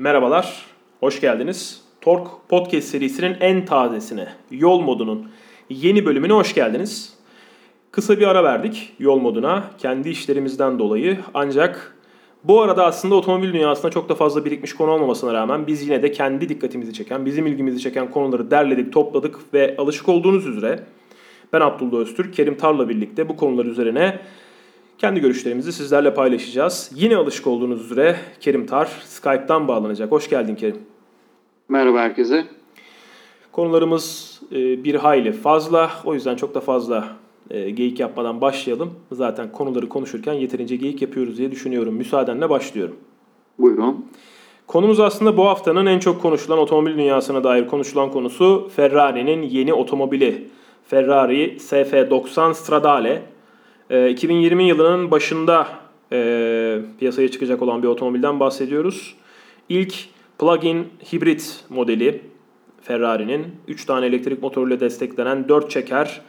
Merhabalar, hoş geldiniz. Tork Podcast serisinin en tazesine, Yol Modu'nun yeni bölümüne hoş geldiniz. Kısa bir ara verdik yol moduna kendi işlerimizden dolayı ancak bu arada aslında otomobil dünyasında çok da fazla birikmiş konu olmamasına rağmen biz yine de kendi dikkatimizi çeken, bizim ilgimizi çeken konuları derledik, topladık ve alışık olduğunuz üzere ben Abdullah Öztürk, Kerim Tar'la birlikte bu konular üzerine kendi görüşlerimizi sizlerle paylaşacağız. Yine alışık olduğunuz üzere Kerim Tar Skype'tan bağlanacak. Hoş geldin Kerim. Merhaba herkese. Konularımız e, bir hayli fazla. O yüzden çok da fazla e, geyik yapmadan başlayalım. Zaten konuları konuşurken yeterince geyik yapıyoruz diye düşünüyorum. Müsaadenle başlıyorum. Buyurun. Konumuz aslında bu haftanın en çok konuşulan otomobil dünyasına dair konuşulan konusu Ferrari'nin yeni otomobili. Ferrari SF90 Stradale. 2020 yılının başında e, piyasaya çıkacak olan bir otomobilden bahsediyoruz. İlk plug-in hibrit modeli Ferrari'nin 3 tane elektrik motoruyla desteklenen 4 çeker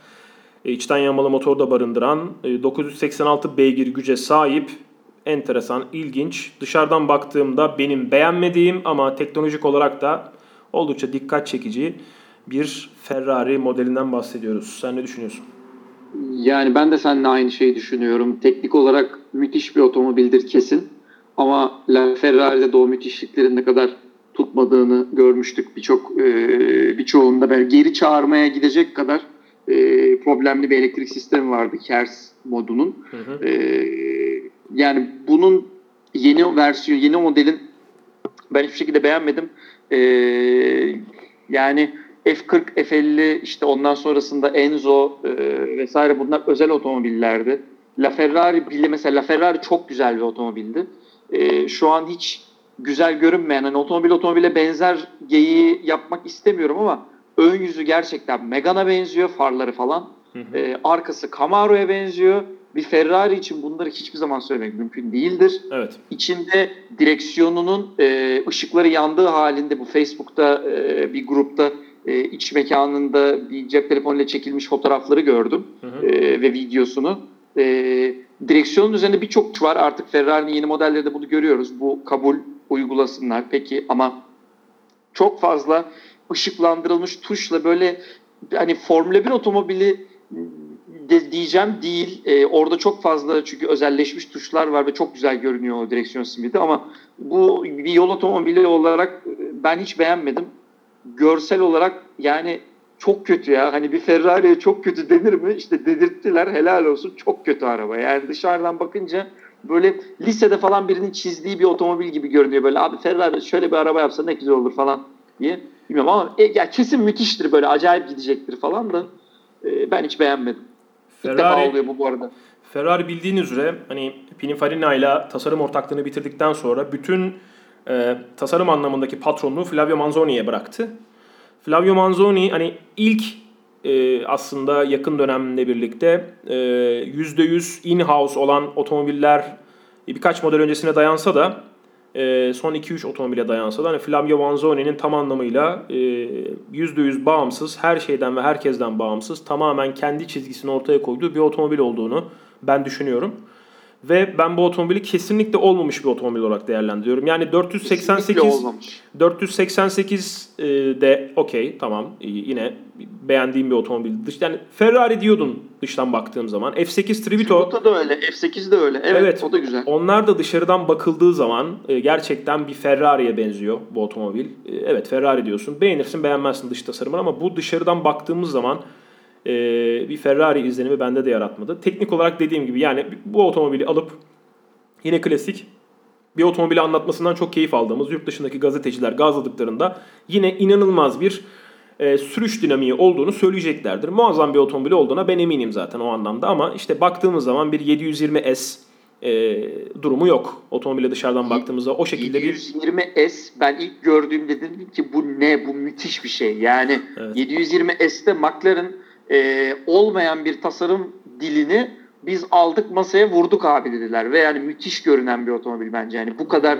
e, içten yanmalı motor da barındıran 986 e, beygir güce sahip enteresan, ilginç. Dışarıdan baktığımda benim beğenmediğim ama teknolojik olarak da oldukça dikkat çekici bir Ferrari modelinden bahsediyoruz. Sen ne düşünüyorsun? Yani ben de seninle aynı şeyi düşünüyorum. Teknik olarak müthiş bir otomobildir kesin. Ama La Ferrari'de de o müthişliklerin ne kadar tutmadığını görmüştük. Birçok e, birçoğunda böyle geri çağırmaya gidecek kadar e, problemli bir elektrik sistemi vardı KERS modunun. Hı hı. E, yani bunun yeni versiyon, yeni modelin ben hiçbir şekilde beğenmedim. E, yani F40, F50 işte ondan sonrasında Enzo e, vesaire bunlar özel otomobillerdi. La Ferrari bile mesela La Ferrari çok güzel bir otomobildi. E, şu an hiç güzel görünmeyen hani otomobil otomobile benzer geyiği yapmak istemiyorum ama ön yüzü gerçekten Megane'a benziyor farları falan. Hı hı. E, arkası Camaro'ya benziyor. Bir Ferrari için bunları hiçbir zaman söylemek mümkün değildir. Evet. İçinde direksiyonunun e, ışıkları yandığı halinde bu Facebook'ta e, bir grupta e, iç mekanında bir cep telefonuyla çekilmiş fotoğrafları gördüm hı hı. E, ve videosunu. E, direksiyonun üzerinde birçok tuş var. Artık Ferrari'nin yeni modellerinde bunu görüyoruz. Bu kabul uygulasınlar. Peki ama çok fazla ışıklandırılmış tuşla böyle hani Formula 1 otomobili de diyeceğim değil. E, orada çok fazla çünkü özelleşmiş tuşlar var ve çok güzel görünüyor o direksiyon simidi ama bu bir yol otomobili olarak ben hiç beğenmedim görsel olarak yani çok kötü ya. Hani bir Ferrari'ye çok kötü denir mi? İşte dedirttiler helal olsun çok kötü araba. Yani dışarıdan bakınca böyle lisede falan birinin çizdiği bir otomobil gibi görünüyor. Böyle abi Ferrari şöyle bir araba yapsa ne güzel olur falan diye. Bilmiyorum ama e, ya kesin müthiştir böyle acayip gidecektir falan da e, ben hiç beğenmedim. Ferrari, İlk oluyor bu bu arada. Ferrari bildiğiniz üzere hani Pininfarina ile tasarım ortaklığını bitirdikten sonra bütün e, tasarım anlamındaki patronluğu Flavio Manzoni'ye bıraktı. Flavio Manzoni hani ilk e, aslında yakın dönemle birlikte e, %100 in-house olan otomobiller e, birkaç model öncesine dayansa da e, son 2-3 otomobile dayansa da hani Flavio Manzoni'nin tam anlamıyla e, %100 bağımsız, her şeyden ve herkesten bağımsız, tamamen kendi çizgisini ortaya koyduğu bir otomobil olduğunu ben düşünüyorum. Ve ben bu otomobili kesinlikle olmamış bir otomobil olarak değerlendiriyorum. Yani 488 488 e, de okey tamam e, yine beğendiğim bir otomobil. Dış, yani Ferrari diyordun dıştan baktığım zaman. F8 Trivito. Trivito da öyle. F8 de öyle. Evet, evet o da güzel. Onlar da dışarıdan bakıldığı zaman e, gerçekten bir Ferrari'ye benziyor bu otomobil. Evet Ferrari diyorsun. Beğenirsin beğenmezsin dış tasarımını ama bu dışarıdan baktığımız zaman e, bir Ferrari izlenimi bende de yaratmadı. Teknik olarak dediğim gibi yani bu otomobili alıp yine klasik bir otomobili anlatmasından çok keyif aldığımız yurt dışındaki gazeteciler gazladıklarında yine inanılmaz bir e, sürüş dinamiği olduğunu söyleyeceklerdir. Muazzam bir otomobil olduğuna ben eminim zaten o anlamda ama işte baktığımız zaman bir 720S e, durumu yok. Otomobile dışarıdan baktığımızda o şekilde 720S ben ilk gördüğümde dedim ki bu ne bu müthiş bir şey. Yani evet. 720S'te McLaren e, olmayan bir tasarım dilini biz aldık masaya vurduk abi dediler. Ve yani müthiş görünen bir otomobil bence. Yani bu kadar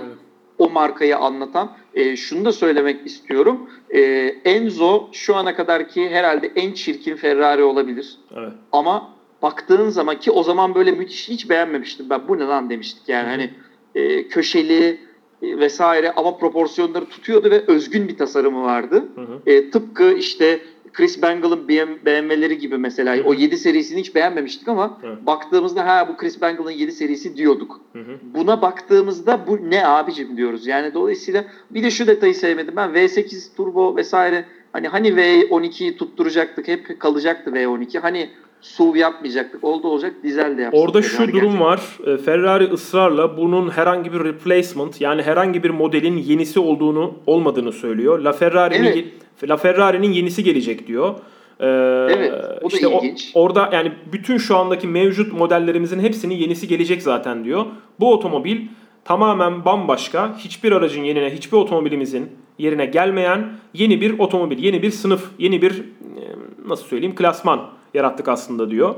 o markayı anlatan. E, şunu da söylemek istiyorum. E, Enzo şu ana kadarki herhalde en çirkin Ferrari olabilir. Evet. Ama baktığın zaman ki o zaman böyle müthiş hiç beğenmemiştim ben. Bu ne lan demiştik yani. Hani e, köşeli vesaire ama proporsiyonları tutuyordu ve özgün bir tasarımı vardı. Hı hı. E, tıpkı işte Chris Bangle'ın BMW'leri gibi mesela. O 7 serisini hiç beğenmemiştik ama hı. baktığımızda ha bu Chris Bangle'ın 7 serisi diyorduk. Hı hı. Buna baktığımızda bu ne abicim diyoruz. Yani dolayısıyla bir de şu detayı sevmedim ben. V8 turbo vesaire hani hani V12'yi tutturacaktık hep kalacaktı V12. Hani SUV yapmayacaktık. Oldu olacak dizel de yapacaktık. Orada şu durum gerçekten. var. E, Ferrari ısrarla bunun herhangi bir replacement yani herhangi bir modelin yenisi olduğunu olmadığını söylüyor. La Ferrari'nin evet. La Ferrari'nin yenisi gelecek diyor. Ee, evet, o da işte ilginç. O, orada yani bütün şu andaki mevcut modellerimizin hepsinin yenisi gelecek zaten diyor. Bu otomobil tamamen bambaşka, hiçbir aracın yerine, hiçbir otomobilimizin yerine gelmeyen yeni bir otomobil, yeni bir sınıf, yeni bir e, nasıl söyleyeyim klasman yarattık aslında diyor.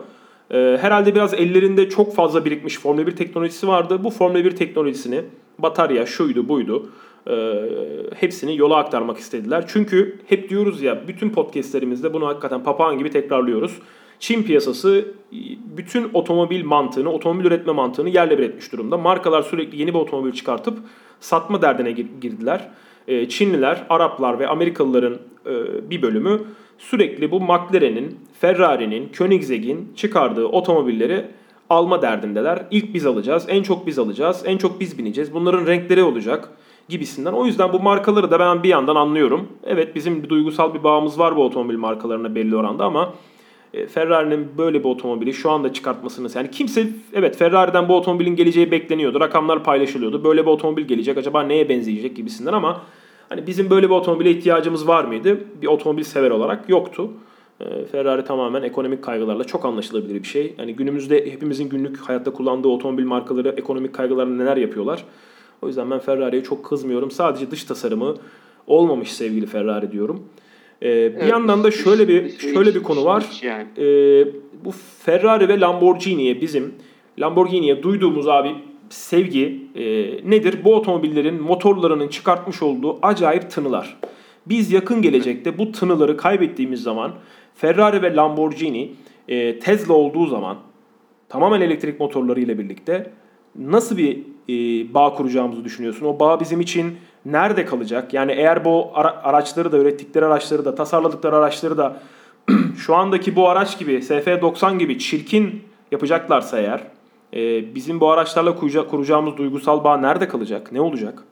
Ee, herhalde biraz ellerinde çok fazla birikmiş Formula 1 teknolojisi vardı. Bu Formula 1 teknolojisini batarya şuydu buydu e, hepsini yola aktarmak istediler. Çünkü hep diyoruz ya bütün podcastlerimizde bunu hakikaten papağan gibi tekrarlıyoruz. Çin piyasası bütün otomobil mantığını, otomobil üretme mantığını yerle bir etmiş durumda. Markalar sürekli yeni bir otomobil çıkartıp satma derdine girdiler. E, Çinliler, Araplar ve Amerikalıların e, bir bölümü sürekli bu McLaren'in, Ferrari'nin, Koenigsegg'in çıkardığı otomobilleri alma derdindeler. İlk biz alacağız, en çok biz alacağız, en çok biz bineceğiz. Bunların renkleri olacak gibisinden. O yüzden bu markaları da ben bir yandan anlıyorum. Evet bizim bir duygusal bir bağımız var bu otomobil markalarına belli oranda ama e, Ferrari'nin böyle bir otomobili şu anda çıkartmasını yani kimse evet Ferrari'den bu otomobilin geleceği bekleniyordu. Rakamlar paylaşılıyordu. Böyle bir otomobil gelecek acaba neye benzeyecek gibisinden ama hani bizim böyle bir otomobile ihtiyacımız var mıydı? Bir otomobil sever olarak yoktu. E, Ferrari tamamen ekonomik kaygılarla çok anlaşılabilir bir şey. Yani günümüzde hepimizin günlük hayatta kullandığı otomobil markaları ekonomik kaygılarla neler yapıyorlar? O yüzden ben Ferrari'ye çok kızmıyorum. Sadece dış tasarımı olmamış sevgili Ferrari diyorum. Ee, evet, bir yandan da şöyle bir şöyle bir konu var. Ee, bu Ferrari ve Lamborghini'ye bizim Lamborghini'ye duyduğumuz abi sevgi e, nedir? Bu otomobillerin motorlarının çıkartmış olduğu acayip tınılar. Biz yakın gelecekte bu tınıları kaybettiğimiz zaman Ferrari ve Lamborghini e, Tesla olduğu zaman tamamen elektrik motorları ile birlikte nasıl bir e, bağ kuracağımızı düşünüyorsun? O bağ bizim için nerede kalacak? Yani eğer bu ara- araçları da ürettikleri araçları da tasarladıkları araçları da şu andaki bu araç gibi SF90 gibi çirkin yapacaklarsa eğer e, bizim bu araçlarla kuracağımız duygusal bağ nerede kalacak? Ne olacak?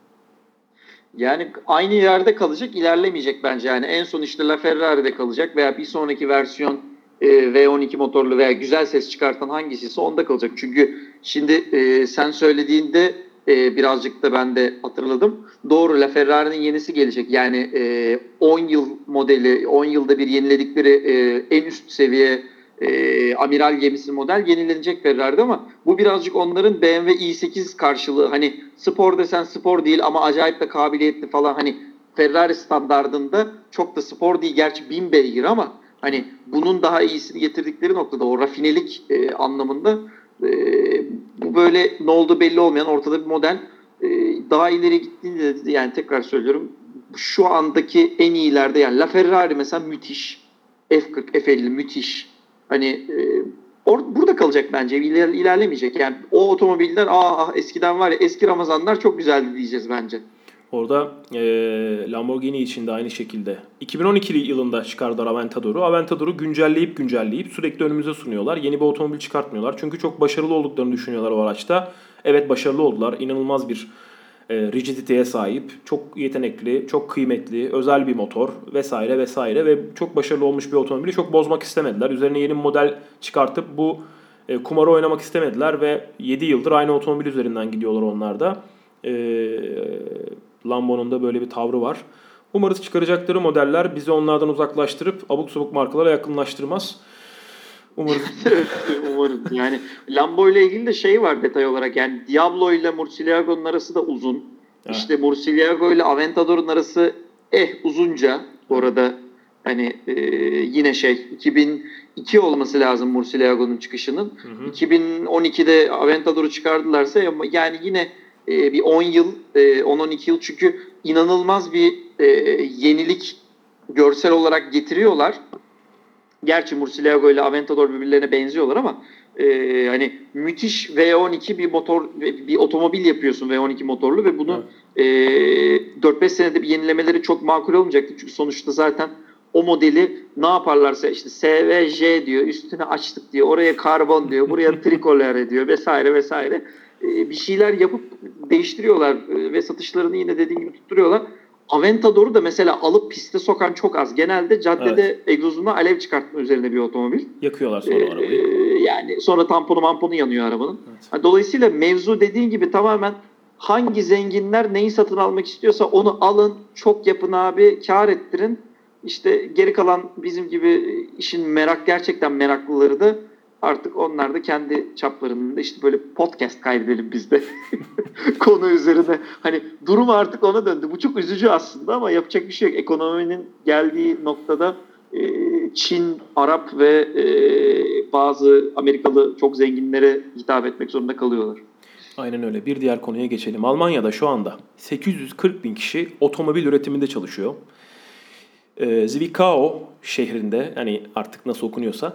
Yani aynı yerde kalacak, ilerlemeyecek bence. Yani en son işte La Ferrari'de kalacak veya bir sonraki versiyon e, V12 motorlu veya güzel ses çıkartan hangisiyse onda kalacak. Çünkü şimdi e, sen söylediğinde e, birazcık da ben de hatırladım. Doğru La Ferrari'nin yenisi gelecek. Yani e, 10 yıl modeli, 10 yılda bir yeniledikleri e, en üst seviye e, amiral gemisi model yenilenecek Ferrari'de ama bu birazcık onların BMW i8 karşılığı. Hani spor desen spor değil ama acayip de kabiliyetli falan. Hani Ferrari standardında çok da spor değil. Gerçi 1000 beygir ama Hani bunun daha iyisini getirdikleri noktada o rafinelik e, anlamında e, bu böyle ne oldu belli olmayan ortada bir model e, daha ileri gittiğinde yani tekrar söylüyorum şu andaki en iyilerde yani La Ferrari mesela müthiş. F40, F50 müthiş. Hani e, or, burada kalacak bence. İler, ilerlemeyecek. Yani o otomobiller aa eskiden var ya eski Ramazanlar çok güzeldi diyeceğiz bence. Orada e, Lamborghini için de aynı şekilde. 2012 yılında çıkardılar Aventador'u. Aventador'u güncelleyip güncelleyip sürekli önümüze sunuyorlar. Yeni bir otomobil çıkartmıyorlar. Çünkü çok başarılı olduklarını düşünüyorlar o araçta. Evet başarılı oldular. İnanılmaz bir e, rigiditeye sahip, çok yetenekli, çok kıymetli, özel bir motor vesaire vesaire ve çok başarılı olmuş bir otomobili çok bozmak istemediler. Üzerine yeni bir model çıkartıp bu e, kumarı oynamak istemediler ve 7 yıldır aynı otomobil üzerinden gidiyorlar onlar da. E, Lambo'nun da böyle bir tavrı var. Umarız çıkaracakları modeller bizi onlardan uzaklaştırıp abuk sabuk markalara yakınlaştırmaz. Umarız. Umarım. Yani Lambo ile ilgili de şey var detay olarak. Yani Diablo ile Murcielago'nun arası da uzun. Evet. İşte Murcielago ile Aventador'un arası eh uzunca. Bu arada hani e, yine şey 2002 olması lazım Murcielago'nun çıkışının. Hı hı. 2012'de Aventador'u çıkardılarsa yani yine e, bir 10 yıl, e, 10-12 yıl çünkü inanılmaz bir e, yenilik görsel olarak getiriyorlar. Gerçi Murcielago ile Aventador birbirlerine benziyorlar ama e, hani müthiş V12 bir motor bir otomobil yapıyorsun V12 motorlu ve bunu evet. e, 4-5 senede bir yenilemeleri çok makul olmayacaktı. Çünkü sonuçta zaten o modeli ne yaparlarsa işte SVJ diyor, üstüne açtık diyor, oraya karbon diyor, buraya trikolore diyor vesaire vesaire. E, bir şeyler yapıp değiştiriyorlar e, ve satışlarını yine dediğim gibi tutturuyorlar. Aventador'u da mesela alıp piste sokan çok az. Genelde caddede evet. egzozuna alev çıkartma üzerine bir otomobil. Yakıyorlar sonra ee, arabayı. Yani sonra tamponu mamponu yanıyor arabanın. Evet. Dolayısıyla mevzu dediğin gibi tamamen hangi zenginler neyi satın almak istiyorsa onu alın, çok yapın abi, kar ettirin. İşte geri kalan bizim gibi işin merak gerçekten meraklıları da artık onlar da kendi çaplarında işte böyle podcast kaydedelim biz de konu üzerine. Hani durum artık ona döndü. Bu çok üzücü aslında ama yapacak bir şey yok. Ekonominin geldiği noktada e, Çin, Arap ve e, bazı Amerikalı çok zenginlere hitap etmek zorunda kalıyorlar. Aynen öyle. Bir diğer konuya geçelim. Almanya'da şu anda 840 bin kişi otomobil üretiminde çalışıyor. E, Zwickau şehrinde yani artık nasıl okunuyorsa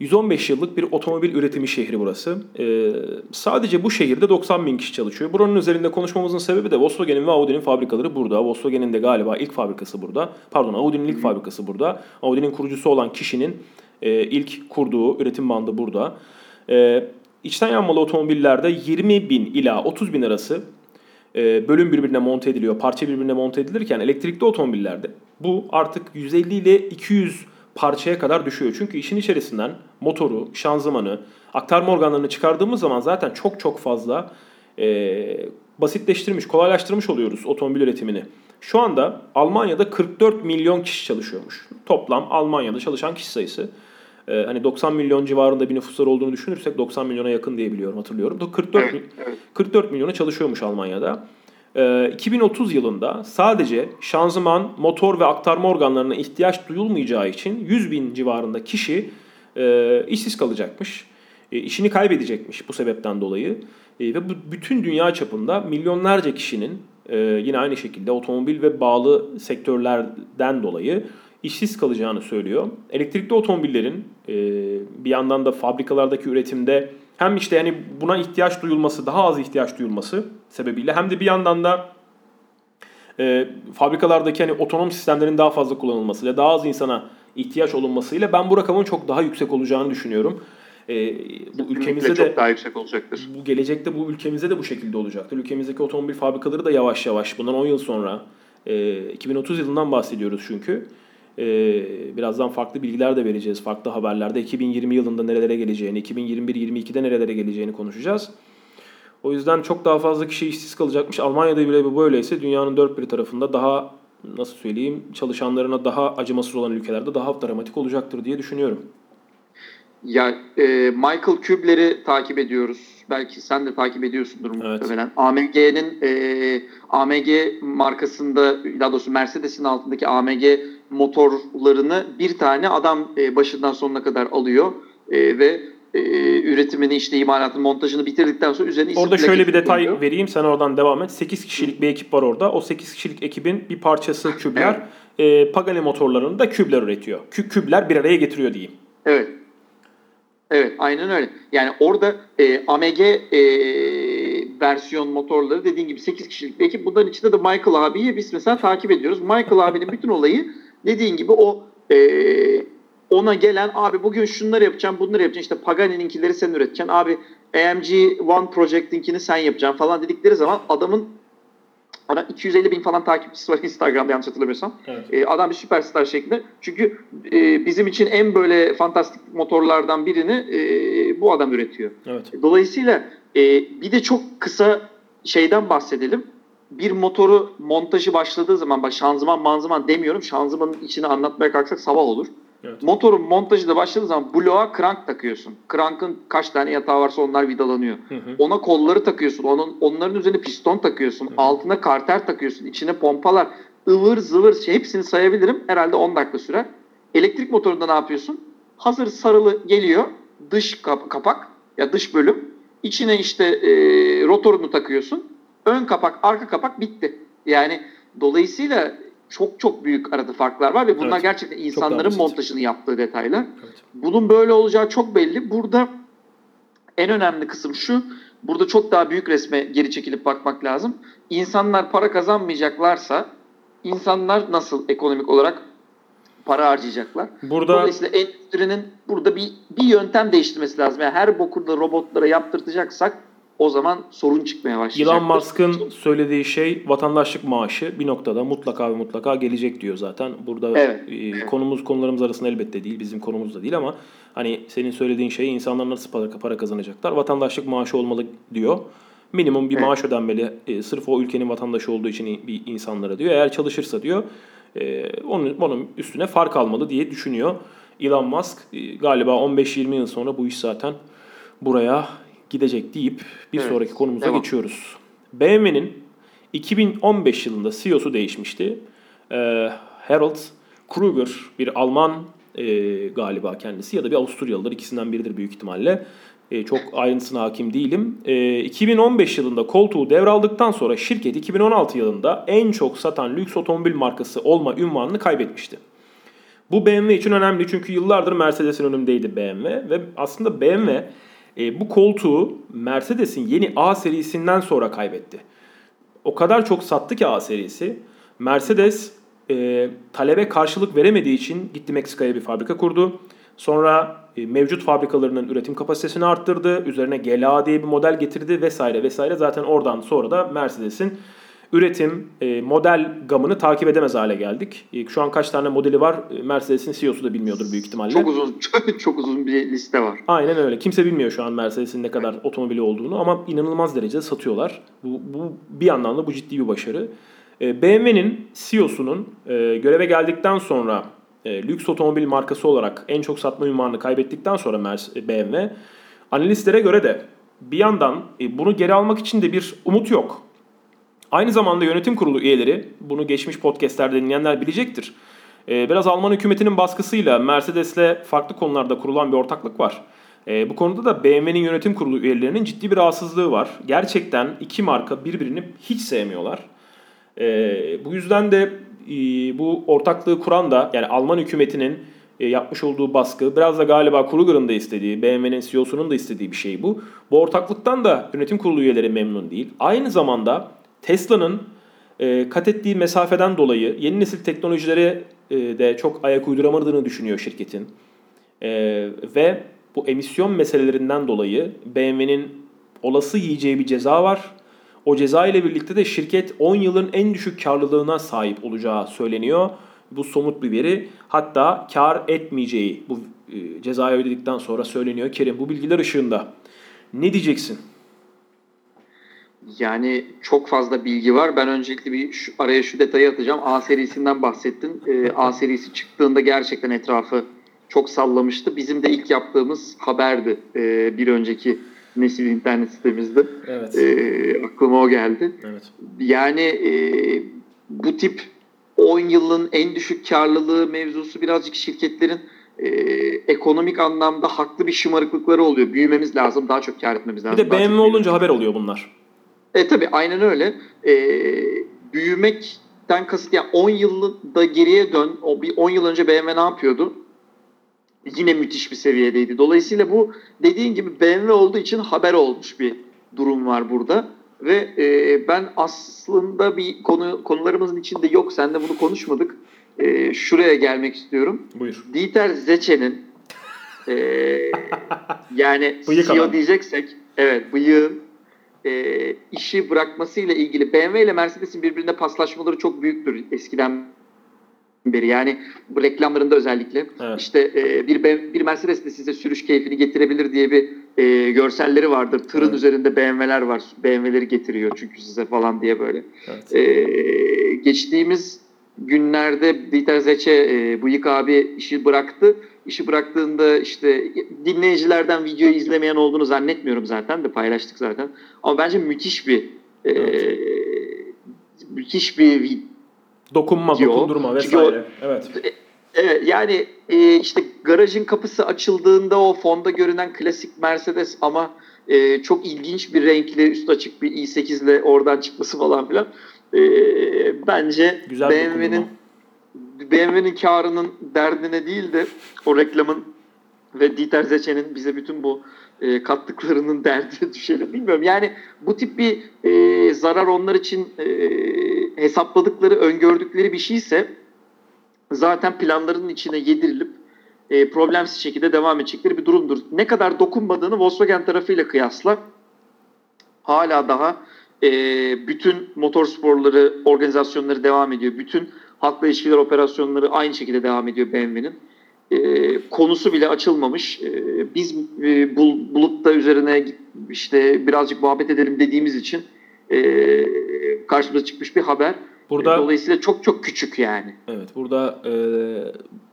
115 yıllık bir otomobil üretimi şehri burası. Ee, sadece bu şehirde 90 bin kişi çalışıyor. Buranın üzerinde konuşmamızın sebebi de Volkswagen'in ve Audi'nin fabrikaları burada. Volkswagen'in de galiba ilk fabrikası burada. Pardon Audi'nin ilk fabrikası burada. Audi'nin kurucusu olan kişinin e, ilk kurduğu üretim bandı burada. E, içten yanmalı otomobillerde 20 bin ila 30 bin arası e, bölüm birbirine monte ediliyor, parça birbirine monte edilirken elektrikli otomobillerde bu artık 150 ile 200 parçaya kadar düşüyor. Çünkü işin içerisinden motoru, şanzımanı, aktarma organlarını çıkardığımız zaman zaten çok çok fazla e, basitleştirmiş, kolaylaştırmış oluyoruz otomobil üretimini. Şu anda Almanya'da 44 milyon kişi çalışıyormuş. Toplam Almanya'da çalışan kişi sayısı. Ee, hani 90 milyon civarında bir nüfusları olduğunu düşünürsek 90 milyona yakın diye biliyorum hatırlıyorum. 44 evet, evet. 44 milyona çalışıyormuş Almanya'da. 2030 ee, yılında sadece şanzıman, motor ve aktarma organlarına ihtiyaç duyulmayacağı için 100 bin civarında kişi e, işsiz kalacakmış. E, işini kaybedecekmiş bu sebepten dolayı. E, ve bu bütün dünya çapında milyonlarca kişinin yine aynı şekilde otomobil ve bağlı sektörlerden dolayı işsiz kalacağını söylüyor. Elektrikli otomobillerin bir yandan da fabrikalardaki üretimde hem işte yani buna ihtiyaç duyulması, daha az ihtiyaç duyulması sebebiyle hem de bir yandan da e, fabrikalardaki hani otonom sistemlerin daha fazla kullanılmasıyla, daha az insana ihtiyaç olunmasıyla ben bu rakamın çok daha yüksek olacağını düşünüyorum. E, bu ülkemizde de çok daha yüksek olacaktır. Bu gelecekte bu ülkemizde de bu şekilde olacaktır. Ülkemizdeki otomobil fabrikaları da yavaş yavaş bundan 10 yıl sonra e, 2030 yılından bahsediyoruz çünkü ee, birazdan farklı bilgiler de vereceğiz. Farklı haberlerde 2020 yılında nerelere geleceğini, 2021-22'de nerelere geleceğini konuşacağız. O yüzden çok daha fazla kişi işsiz kalacakmış. Almanya'da bile bu böyleyse dünyanın dört bir tarafında daha nasıl söyleyeyim çalışanlarına daha acımasız olan ülkelerde daha dramatik olacaktır diye düşünüyorum. Ya e, Michael Kübler'i takip ediyoruz. Belki sen de takip ediyorsundur muhtemelen. Evet. AMG'nin e, AMG markasında daha doğrusu Mercedes'in altındaki AMG motorlarını bir tane adam e, başından sonuna kadar alıyor e, ve e, üretimini işte imalatın montajını bitirdikten sonra üzerine Orada şöyle bir detay koyuyor. vereyim sen oradan devam et. 8 kişilik bir ekip var orada. O 8 kişilik ekibin bir parçası kübler. Evet. E, Pagani motorlarını da kübler üretiyor. Kü kübler bir araya getiriyor diyeyim. Evet. Evet aynen öyle. Yani orada e, AMG e, versiyon motorları dediğin gibi 8 kişilik bir ekip. Bunların içinde de Michael abiyi biz mesela takip ediyoruz. Michael abinin bütün olayı dediğin gibi o e, ona gelen abi bugün şunları yapacağım bunları yapacağım işte Pagani'ninkileri sen üreteceksin abi AMG One Project'inkini sen yapacaksın falan dedikleri zaman adamın Adam 250 bin falan takipçisi var Instagram'da yanlış hatırlamıyorsam. Evet. E, adam bir süperstar şeklinde. Çünkü e, bizim için en böyle fantastik motorlardan birini e, bu adam üretiyor. Evet. Dolayısıyla e, bir de çok kısa şeyden bahsedelim bir motoru montajı başladığı zaman bak şanzıman manzıman demiyorum şanzımanın içini anlatmaya kalksak sabah olur. Evet. Motorun montajı da başladığı zaman bloğa crank takıyorsun. Crank'ın kaç tane yatağı varsa onlar vidalanıyor. Hı hı. Ona kolları takıyorsun. Onun onların üzerine piston takıyorsun. Hı hı. Altına karter takıyorsun. içine pompalar. ıvır zıvır şey, hepsini sayabilirim. Herhalde 10 dakika sürer. Elektrik motorunda ne yapıyorsun? Hazır sarılı geliyor. Dış kap- kapak ya dış bölüm. İçine işte e, rotorunu takıyorsun ön kapak, arka kapak bitti. Yani dolayısıyla çok çok büyük arada farklar var ve bunlar evet. gerçekten insanların montajını yaptığı detaylar. Evet. Bunun böyle olacağı çok belli. Burada en önemli kısım şu. Burada çok daha büyük resme geri çekilip bakmak lazım. İnsanlar para kazanmayacaklarsa insanlar nasıl ekonomik olarak para harcayacaklar? Burada Dolayısıyla endüstrinin burada bir bir yöntem değiştirmesi lazım. Yani her boku da robotlara yaptırtacaksak o zaman sorun çıkmaya başlayacak. Elon Musk'ın söylediği şey vatandaşlık maaşı bir noktada mutlaka ve mutlaka gelecek diyor zaten. Burada Evet, e, konumuz konularımız arasında elbette değil, bizim konumuz da değil ama hani senin söylediğin şey insanlar nasıl para, para kazanacaklar? Vatandaşlık maaşı olmalı diyor. Minimum bir Evet. maaş ödenmeli e, sırf o ülkenin vatandaşı olduğu için bir insanlara diyor. Eğer çalışırsa diyor e, onun, onun üstüne fark almalı diye düşünüyor. Elon Musk e, galiba 15-20 yıl sonra bu iş zaten buraya gidecek deyip bir Evet, sonraki konumuza devam. geçiyoruz. BMW'nin 2015 yılında CEO'su değişmişti. Ee, Harold Kruger bir Alman e, galiba kendisi ya da bir Avusturyalıdır ikisinden biridir büyük ihtimalle. E, çok ayrıntısına hakim değilim. E, 2015 yılında koltuğu devraldıktan sonra şirket 2016 yılında en çok satan lüks otomobil markası olma ünvanını kaybetmişti. Bu BMW için önemli çünkü yıllardır Mercedes'in önündeydi BMW ve aslında BMW e, bu koltuğu Mercedes'in yeni A serisinden sonra kaybetti. O kadar çok sattı ki A serisi. Mercedes e, talebe karşılık veremediği için gitti Meksika'ya bir fabrika kurdu. Sonra e, mevcut fabrikalarının üretim kapasitesini arttırdı. Üzerine GLA diye bir model getirdi vesaire vesaire. Zaten oradan sonra da Mercedes'in üretim e, model gamını takip edemez hale geldik. E, şu an kaç tane modeli var e, Mercedes'in CEO'su da bilmiyordur büyük ihtimalle. Çok uzun çok, uzun bir liste var. Aynen öyle. Kimse bilmiyor şu an Mercedes'in ne kadar otomobili olduğunu ama inanılmaz derecede satıyorlar. Bu, bu bir yandan da bu ciddi bir başarı. E, BMW'nin CEO'sunun e, göreve geldikten sonra e, lüks otomobil markası olarak en çok satma ünvanını kaybettikten sonra BMW analistlere göre de bir yandan e, bunu geri almak için de bir umut yok. Aynı zamanda yönetim kurulu üyeleri, bunu geçmiş podcastlerde dinleyenler bilecektir. Ee, Biraz Alman hükümetinin baskısıyla Mercedes'le farklı konularda kurulan bir ortaklık var. Ee, Bu konuda da BMW'nin yönetim kurulu üyelerinin ciddi bir rahatsızlığı var. Gerçekten iki marka birbirini hiç sevmiyorlar. Ee, Bu yüzden de e, bu ortaklığı kuran da yani Alman hükümetinin e, yapmış olduğu baskı biraz da galiba Kruger'ın da istediği, BMW'nin CEO'sunun da istediği bir şey bu. Bu ortaklıktan da yönetim kurulu üyeleri memnun değil. Aynı zamanda Tesla'nın e, kat ettiği mesafeden dolayı yeni nesil teknolojilere e, de çok ayak uyduramadığını düşünüyor şirketin. E, ve bu emisyon meselelerinden dolayı BMW'nin olası yiyeceği bir ceza var. O ceza ile birlikte de şirket 10 yılın en düşük karlılığına sahip olacağı söyleniyor. Bu somut bir veri. Hatta kar etmeyeceği bu e, cezayı ödedikten sonra söyleniyor. Kerim bu bilgiler ışığında ne diyeceksin? Yani çok fazla bilgi var. Ben öncelikle bir şu, araya şu detayı atacağım. A serisinden bahsettin. Ee, A serisi çıktığında gerçekten etrafı çok sallamıştı. Bizim de ilk yaptığımız haberdi. Ee, bir önceki nesil internet sitemizde. Evet. Ee, aklıma o geldi. Evet. Yani e, bu tip 10 yılın en düşük karlılığı mevzusu birazcık şirketlerin e, ekonomik anlamda haklı bir şımarıklıkları oluyor. Büyümemiz lazım, daha çok kar etmemiz Bir lazım. de daha çok BMW olunca haber oluyor bunlar. E tabi aynen öyle. E, büyümekten kasıt yani 10 yılda geriye dön. O bir 10 yıl önce BMW ne yapıyordu? Yine müthiş bir seviyedeydi. Dolayısıyla bu dediğin gibi BMW olduğu için haber olmuş bir durum var burada. Ve e, ben aslında bir konu konularımızın içinde yok. Sen de bunu konuşmadık. E, şuraya gelmek istiyorum. Buyur. Dieter Zetsche'nin e, yani CEO diyeceksek evet bıyığın e, işi bırakmasıyla ilgili BMW ile Mercedes'in birbirine paslaşmaları çok büyüktür eskiden beri. Yani bu reklamlarında özellikle Evet. işte e, bir bir Mercedes de size sürüş keyfini getirebilir diye bir e, görselleri vardır. Tırın Evet. üzerinde BMW'ler var. BMW'leri getiriyor çünkü size falan diye böyle. Evet. Ee, geçtiğimiz günlerde Dieter Zetsche e, Bıyık abi işi bıraktı. İşi bıraktığında işte dinleyicilerden videoyu izlemeyen olduğunu zannetmiyorum zaten de paylaştık zaten. Ama bence müthiş bir e, Evet. müthiş bir Dokunma, Yo. dokundurma Çünkü o- vesaire. Evet. Evet yani e, işte garajın kapısı açıldığında o fonda görünen klasik Mercedes ama e, çok ilginç bir renkli üst açık bir i8 ile oradan çıkması falan filan. E, bence Güzel BMW'nin dokunma. BMW'nin karının derdine değil de o reklamın ve Dieter Zeche'nin bize bütün bu e, kattıklarının derdine düşelim. Bilmiyorum yani bu tip bir e, zarar onlar için e, hesapladıkları, öngördükleri bir şeyse zaten planlarının içine yedirilip e, problemsiz şekilde devam edecekleri bir durumdur. Ne kadar dokunmadığını Volkswagen tarafıyla kıyasla hala daha e, bütün motorsporları, organizasyonları devam ediyor. Bütün halkla ilişkiler operasyonları aynı şekilde devam ediyor BMW'nin. E, konusu bile açılmamış. E, biz e, bul, bulutta üzerine işte birazcık muhabbet edelim dediğimiz için e, karşımıza çıkmış bir haber. Burada, Dolayısıyla çok çok küçük yani. Evet burada e,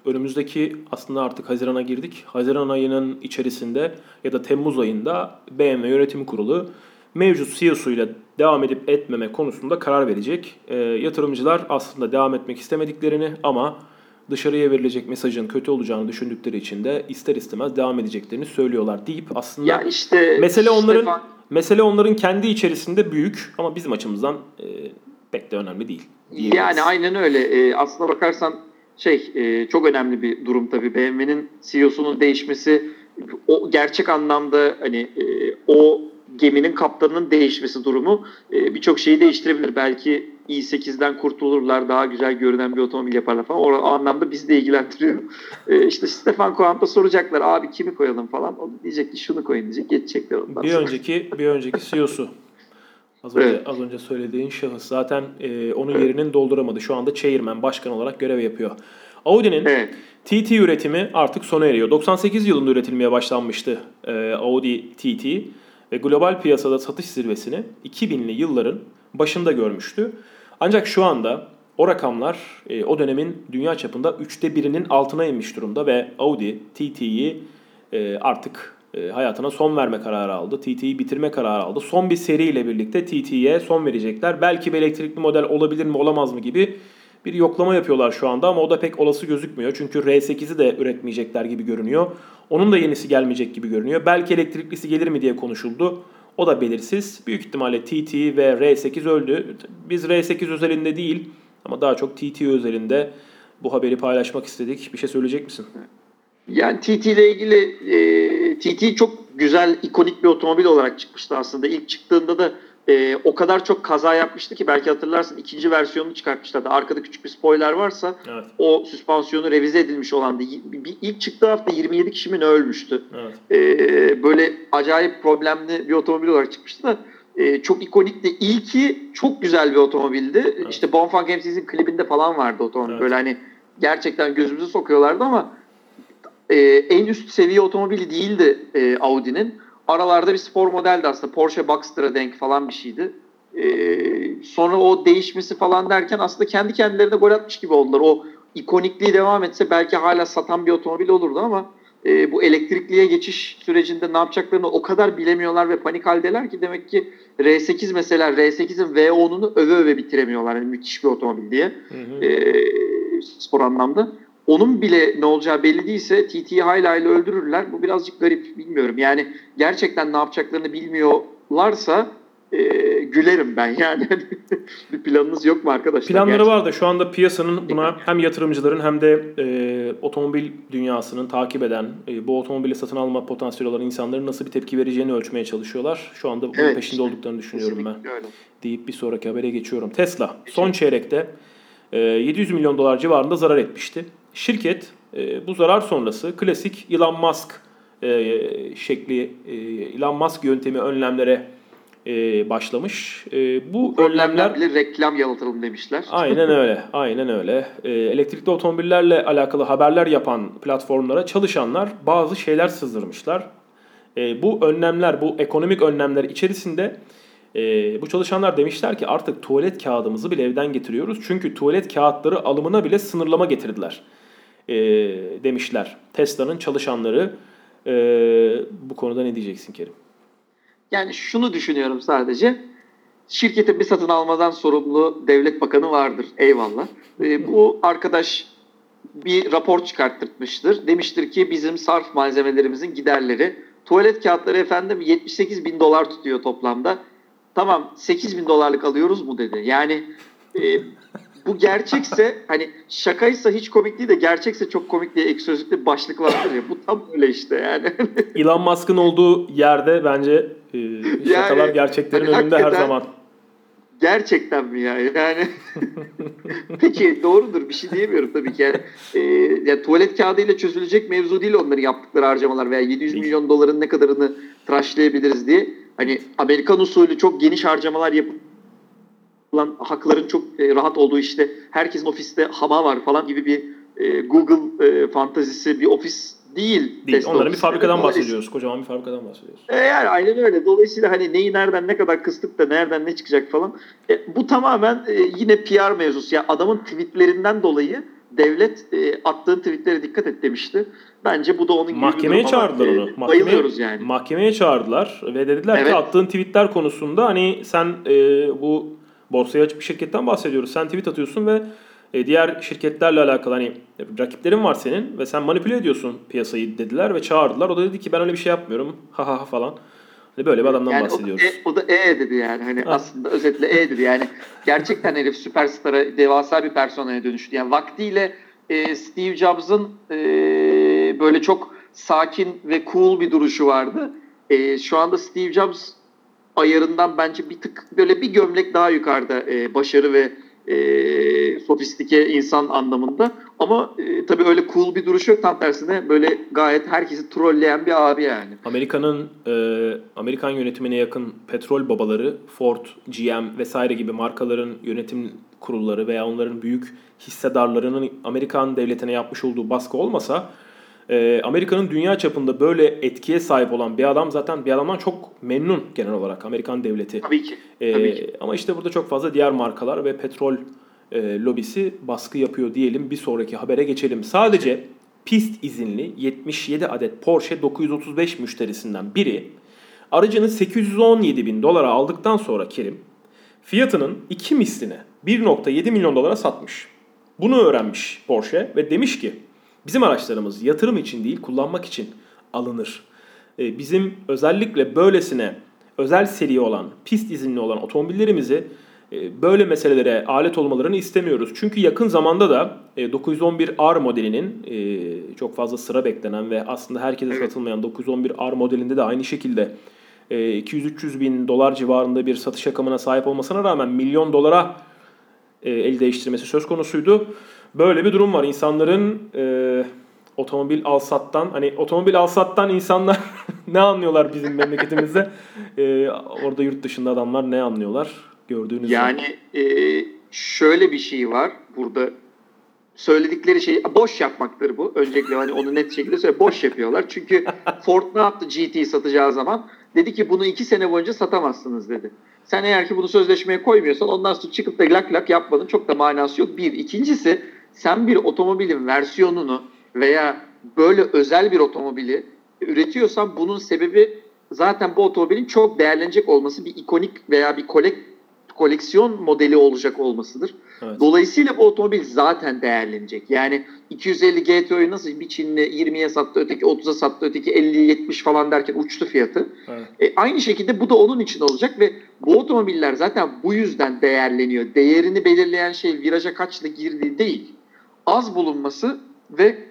önümüzdeki aslında artık Haziran'a girdik. Haziran ayının içerisinde ya da Temmuz ayında BMW Yönetim Kurulu mevcut CEO'su ile devam edip etmeme konusunda karar verecek. E, yatırımcılar aslında devam etmek istemediklerini ama dışarıya verilecek mesajın kötü olacağını düşündükleri için de ister istemez devam edeceklerini söylüyorlar deyip aslında ya işte mesele onların Stefan... mesele onların kendi içerisinde büyük ama bizim açımızdan e, pek de önemli değil. Yani aynen öyle. E, aslına bakarsan şey e, çok önemli bir durum tabii. BMW'nin CEO'sunun değişmesi o gerçek anlamda hani e, o geminin kaptanının değişmesi durumu e, birçok şeyi değiştirebilir. Belki i8'den kurtulurlar, daha güzel görünen bir otomobil yaparlar falan. O, o anlamda bizi de ilgilendiriyor. E, işte Stefan Koant'a soracaklar abi kimi koyalım falan. O diyecek ki şunu koyun diyecek. Geçecekler ondan Bir sonra. önceki bir önceki CEO'su. Az önce, evet. az önce söylediğin şahıs zaten e, onun evet. yerinin dolduramadı. Şu anda chairman, başkan olarak görev yapıyor. Audi'nin evet. TT üretimi artık sona eriyor. 98 yılında üretilmeye başlanmıştı e, Audi TT ve global piyasada satış zirvesini 2000'li yılların başında görmüştü. Ancak şu anda o rakamlar e, o dönemin dünya çapında üçte birinin altına inmiş durumda ve Audi TT'yi e, artık e, hayatına son verme kararı aldı. TT'yi bitirme kararı aldı. Son bir seriyle birlikte TT'ye son verecekler. Belki bir elektrikli model olabilir mi olamaz mı gibi bir yoklama yapıyorlar şu anda ama o da pek olası gözükmüyor. Çünkü R8'i de üretmeyecekler gibi görünüyor. Onun da yenisi gelmeyecek gibi görünüyor. Belki elektriklisi gelir mi diye konuşuldu. O da belirsiz. Büyük ihtimalle TT ve R8 öldü. Biz R8 özelinde değil ama daha çok TT özelinde bu haberi paylaşmak istedik. Bir şey söyleyecek misin? Yani TT ile ilgili e, TT çok güzel, ikonik bir otomobil olarak çıkmıştı aslında. İlk çıktığında da e, o kadar çok kaza yapmıştı ki belki hatırlarsın ikinci versiyonunu çıkartmışlardı. Arkada küçük bir spoiler varsa evet. o süspansiyonu revize edilmiş olan bir, ilk çıktığı hafta 27 kişi mi ne ölmüştü. Evet. E, böyle acayip problemli bir otomobil olarak çıkmıştı da e, çok ikonikti. İlki çok güzel bir otomobildi. Evet. İşte Bonfunk MC'sin klibinde falan vardı otomobil. Evet. Böyle hani gerçekten gözümüzü sokuyorlardı ama e, en üst seviye otomobili değildi e, Audi'nin aralarda bir spor modeldi aslında. Porsche Boxster'a denk falan bir şeydi. Ee, sonra o değişmesi falan derken aslında kendi kendilerine gol atmış gibi oldular. O ikonikliği devam etse belki hala satan bir otomobil olurdu ama e, bu elektrikliye geçiş sürecinde ne yapacaklarını o kadar bilemiyorlar ve panik haldeler ki demek ki R8 mesela R8'in V10'unu öve öve bitiremiyorlar. Yani müthiş bir otomobil diye. Hı hı. E, spor anlamda onun bile ne olacağı belli değilse TT'yi hayli hayli öldürürler. Bu birazcık garip bilmiyorum. Yani gerçekten ne yapacaklarını bilmiyorlarsa e, gülerim ben yani. bir planınız yok mu arkadaşlar? Planları gerçekten? var da şu anda piyasanın buna hem yatırımcıların hem de e, otomobil dünyasının takip eden, e, bu otomobili satın alma potansiyeli olan insanların nasıl bir tepki vereceğini ölçmeye çalışıyorlar. Şu anda bunun evet, peşinde işte. olduklarını düşünüyorum ben. Öyle. Deyip bir sonraki habere geçiyorum. Tesla son çeyrekte 700 e, milyon dolar civarında zarar etmişti. Şirket e, bu zarar sonrası klasik Elon Musk e, şekli, e, Elon Musk yöntemi önlemlere e, başlamış. E, bu, önlemler bile reklam yalıtalım demişler. Aynen öyle. Aynen öyle. E, elektrikli otomobillerle alakalı haberler yapan platformlara çalışanlar bazı şeyler sızdırmışlar. E, bu önlemler, bu ekonomik önlemler içerisinde e, bu çalışanlar demişler ki artık tuvalet kağıdımızı bile evden getiriyoruz. Çünkü tuvalet kağıtları alımına bile sınırlama getirdiler e, demişler. Tesla'nın çalışanları e, bu konuda ne diyeceksin Kerim? Yani şunu düşünüyorum sadece. Şirkete bir satın almadan sorumlu devlet bakanı vardır. Eyvallah. E, bu arkadaş bir rapor çıkarttırmıştır. Demiştir ki bizim sarf malzemelerimizin giderleri tuvalet kağıtları efendim 78 bin dolar tutuyor toplamda. Tamam 8 bin dolarlık alıyoruz mu dedi. Yani e, bu gerçekse hani şakaysa hiç komik değil de gerçekse çok komik diye ek sözlükte başlık vardır ya. Bu tam öyle işte yani. Elon Musk'ın olduğu yerde bence e, şakalar yani, gerçeklerin hani önünde her zaman. Gerçekten mi ya? Yani peki doğrudur bir şey diyemiyorum tabii ki. Yani, e, yani tuvalet kağıdıyla çözülecek mevzu değil onların yaptıkları harcamalar veya 700 milyon doların ne kadarını tıraşlayabiliriz diye. Hani Amerikan usulü çok geniş harcamalar yapıp hakların çok e, rahat olduğu işte herkesin ofiste hama var falan gibi bir e, Google e, fantazisi bir ofis değil. Değil. Onların bir fabrikadan bahsediyoruz. Kocaman bir fabrikadan bahsediyoruz. E yani aynen öyle. Dolayısıyla hani neyi nereden ne kadar kıstık da nereden ne çıkacak falan. E, bu tamamen e, yine PR mevzusu. Yani adamın tweetlerinden dolayı devlet e, attığın tweetlere dikkat et demişti. Bence bu da onun gibi Mahkemeye çağırdılar ama, onu. E, mahkemeye, yani. Mahkemeye çağırdılar ve dediler evet. ki attığın tweetler konusunda hani sen e, bu borsaya açık bir şirketten bahsediyoruz. Sen tweet atıyorsun ve e, diğer şirketlerle alakalı hani rakiplerin var senin ve sen manipüle ediyorsun piyasayı dediler ve çağırdılar. O da dedi ki ben öyle bir şey yapmıyorum. Ha ha ha falan. Hani böyle bir adamdan yani bahsediyoruz. O da, e, o da E dedi yani. Hani ha. aslında özetle E dedi yani. Gerçekten herif süperstara devasa bir personaya dönüştü. Yani vaktiyle e, Steve Jobs'ın e, böyle çok sakin ve cool bir duruşu vardı. E, şu anda Steve Jobs ayarından bence bir tık böyle bir gömlek daha yukarıda e, başarı ve e, sofistike insan anlamında. Ama e, tabii öyle cool bir duruş yok. Tam tersine böyle gayet herkesi trolleyen bir abi yani. Amerika'nın e, Amerikan yönetimine yakın petrol babaları Ford, GM vesaire gibi markaların yönetim kurulları veya onların büyük hissedarlarının Amerikan devletine yapmış olduğu baskı olmasa e, Amerika'nın dünya çapında böyle etkiye sahip olan bir adam zaten bir adamdan çok memnun genel olarak Amerikan devleti. Tabii ki. E, Tabii ki. Ama işte burada çok fazla diğer markalar ve petrol e, lobisi baskı yapıyor diyelim. Bir sonraki habere geçelim. Sadece pist izinli 77 adet Porsche 935 müşterisinden biri aracını 817 bin dolara aldıktan sonra Kerim fiyatının iki misline 1.7 milyon dolara satmış. Bunu öğrenmiş Porsche ve demiş ki Bizim araçlarımız yatırım için değil kullanmak için alınır. Ee, bizim özellikle böylesine özel seri olan, pist izinli olan otomobillerimizi e, böyle meselelere alet olmalarını istemiyoruz. Çünkü yakın zamanda da 911R e, modelinin e, çok fazla sıra beklenen ve aslında herkese satılmayan 911R modelinde de aynı şekilde 200-300 bin dolar civarında bir satış akımına sahip olmasına rağmen milyon dolara el değiştirmesi söz konusuydu. Böyle bir durum var. İnsanların e, otomobil alsattan hani otomobil alsattan insanlar ne anlıyorlar bizim memleketimizde? E, orada yurt dışında adamlar ne anlıyorlar? Gördüğünüz Yani e, şöyle bir şey var burada söyledikleri şey boş yapmaktır bu. Öncelikle hani onu net şekilde söyle boş yapıyorlar. Çünkü Ford ne yaptı GT'yi satacağı zaman? Dedi ki bunu iki sene boyunca satamazsınız dedi. Sen eğer ki bunu sözleşmeye koymuyorsan ondan sonra çıkıp da lak lak yapmanın çok da manası yok. Bir. ikincisi sen bir otomobilin versiyonunu veya böyle özel bir otomobili üretiyorsan bunun sebebi zaten bu otomobilin çok değerlenecek olması bir ikonik veya bir kolek koleksiyon modeli olacak olmasıdır. Evet. Dolayısıyla bu otomobil zaten değerlenecek. Yani 250 GTO'yu nasıl bir Çinli 20'ye sattı, öteki 30'a sattı, öteki 50-70 falan derken uçtu fiyatı. Evet. E, aynı şekilde bu da onun için olacak ve bu otomobiller zaten bu yüzden değerleniyor. Değerini belirleyen şey viraja kaçla girdiği değil az bulunması ve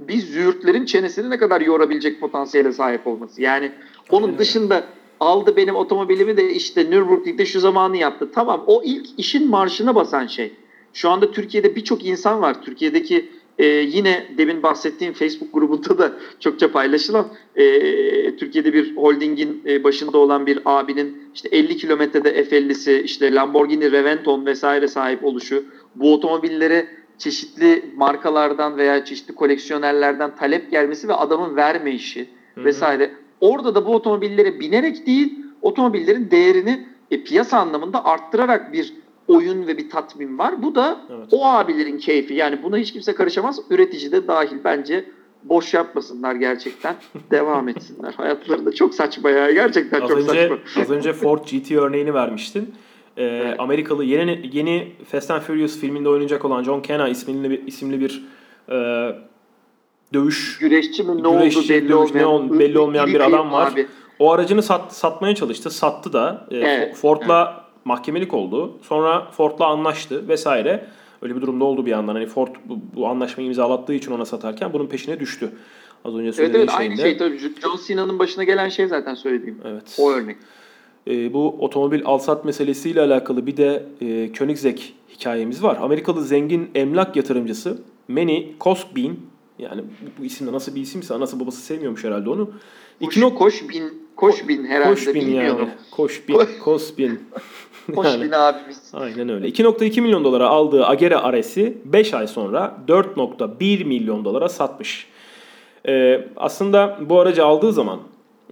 biz züğürtlerin çenesini ne kadar yorabilecek potansiyele sahip olması. Yani onun dışında aldı benim otomobilimi de işte Nürburgring'de şu zamanı yaptı. Tamam o ilk işin marşına basan şey. Şu anda Türkiye'de birçok insan var. Türkiye'deki e, yine demin bahsettiğim Facebook grubunda da çokça paylaşılan e, Türkiye'de bir holdingin e, başında olan bir abinin işte 50 kilometrede F50'si işte Lamborghini Reventon vesaire sahip oluşu bu otomobillere çeşitli markalardan veya çeşitli koleksiyonerlerden talep gelmesi ve adamın vermeyişi Hı-hı. vesaire. Orada da bu otomobillere binerek değil, otomobillerin değerini e, piyasa anlamında arttırarak bir oyun ve bir tatmin var. Bu da evet. o abilerin keyfi. Yani buna hiç kimse karışamaz. Üretici de dahil bence boş yapmasınlar gerçekten. Devam etsinler. Hayatları da çok saçma ya. Gerçekten az çok önce, saçma. Az önce Ford GT örneğini vermiştin. Evet. Amerikalı yeni yeni Fast and Furious filminde oynayacak olan John Cena isimli bir isimli bir e, dövüş güreşçi mi ne güreşçi, oldu belli dövüş, olmayan, belli olmayan bir adam var. Abi. O aracını sat, satmaya çalıştı. Sattı da. E, evet. Ford'la evet. mahkemelik oldu. Sonra Ford'la anlaştı vesaire. Öyle bir durumda oldu bir yandan. Hani Ford bu, bu anlaşmayı imzalattığı için ona satarken bunun peşine düştü. Az önce söylediğim evet, evet, şeyinde. Aynı şey tabii. John Cena'nın başına gelen şey zaten söylediğim. Evet. O örnek. E, bu otomobil alsat meselesiyle alakalı bir de e, Koenigsegg hikayemiz var. Amerikalı zengin emlak yatırımcısı Manny Cosbin yani bu, bu isimde nasıl bir isimse anası babası sevmiyormuş herhalde onu. Koş, İki nok Koşbin, Koşbin herhalde Koşbin bilmiyorum. Yani. Koşbin, Koşbin. Koşbin yani, abimiz. Aynen öyle. 2.2 milyon dolara aldığı Agera RS'i 5 ay sonra 4.1 milyon dolara satmış. Ee, aslında bu aracı aldığı zaman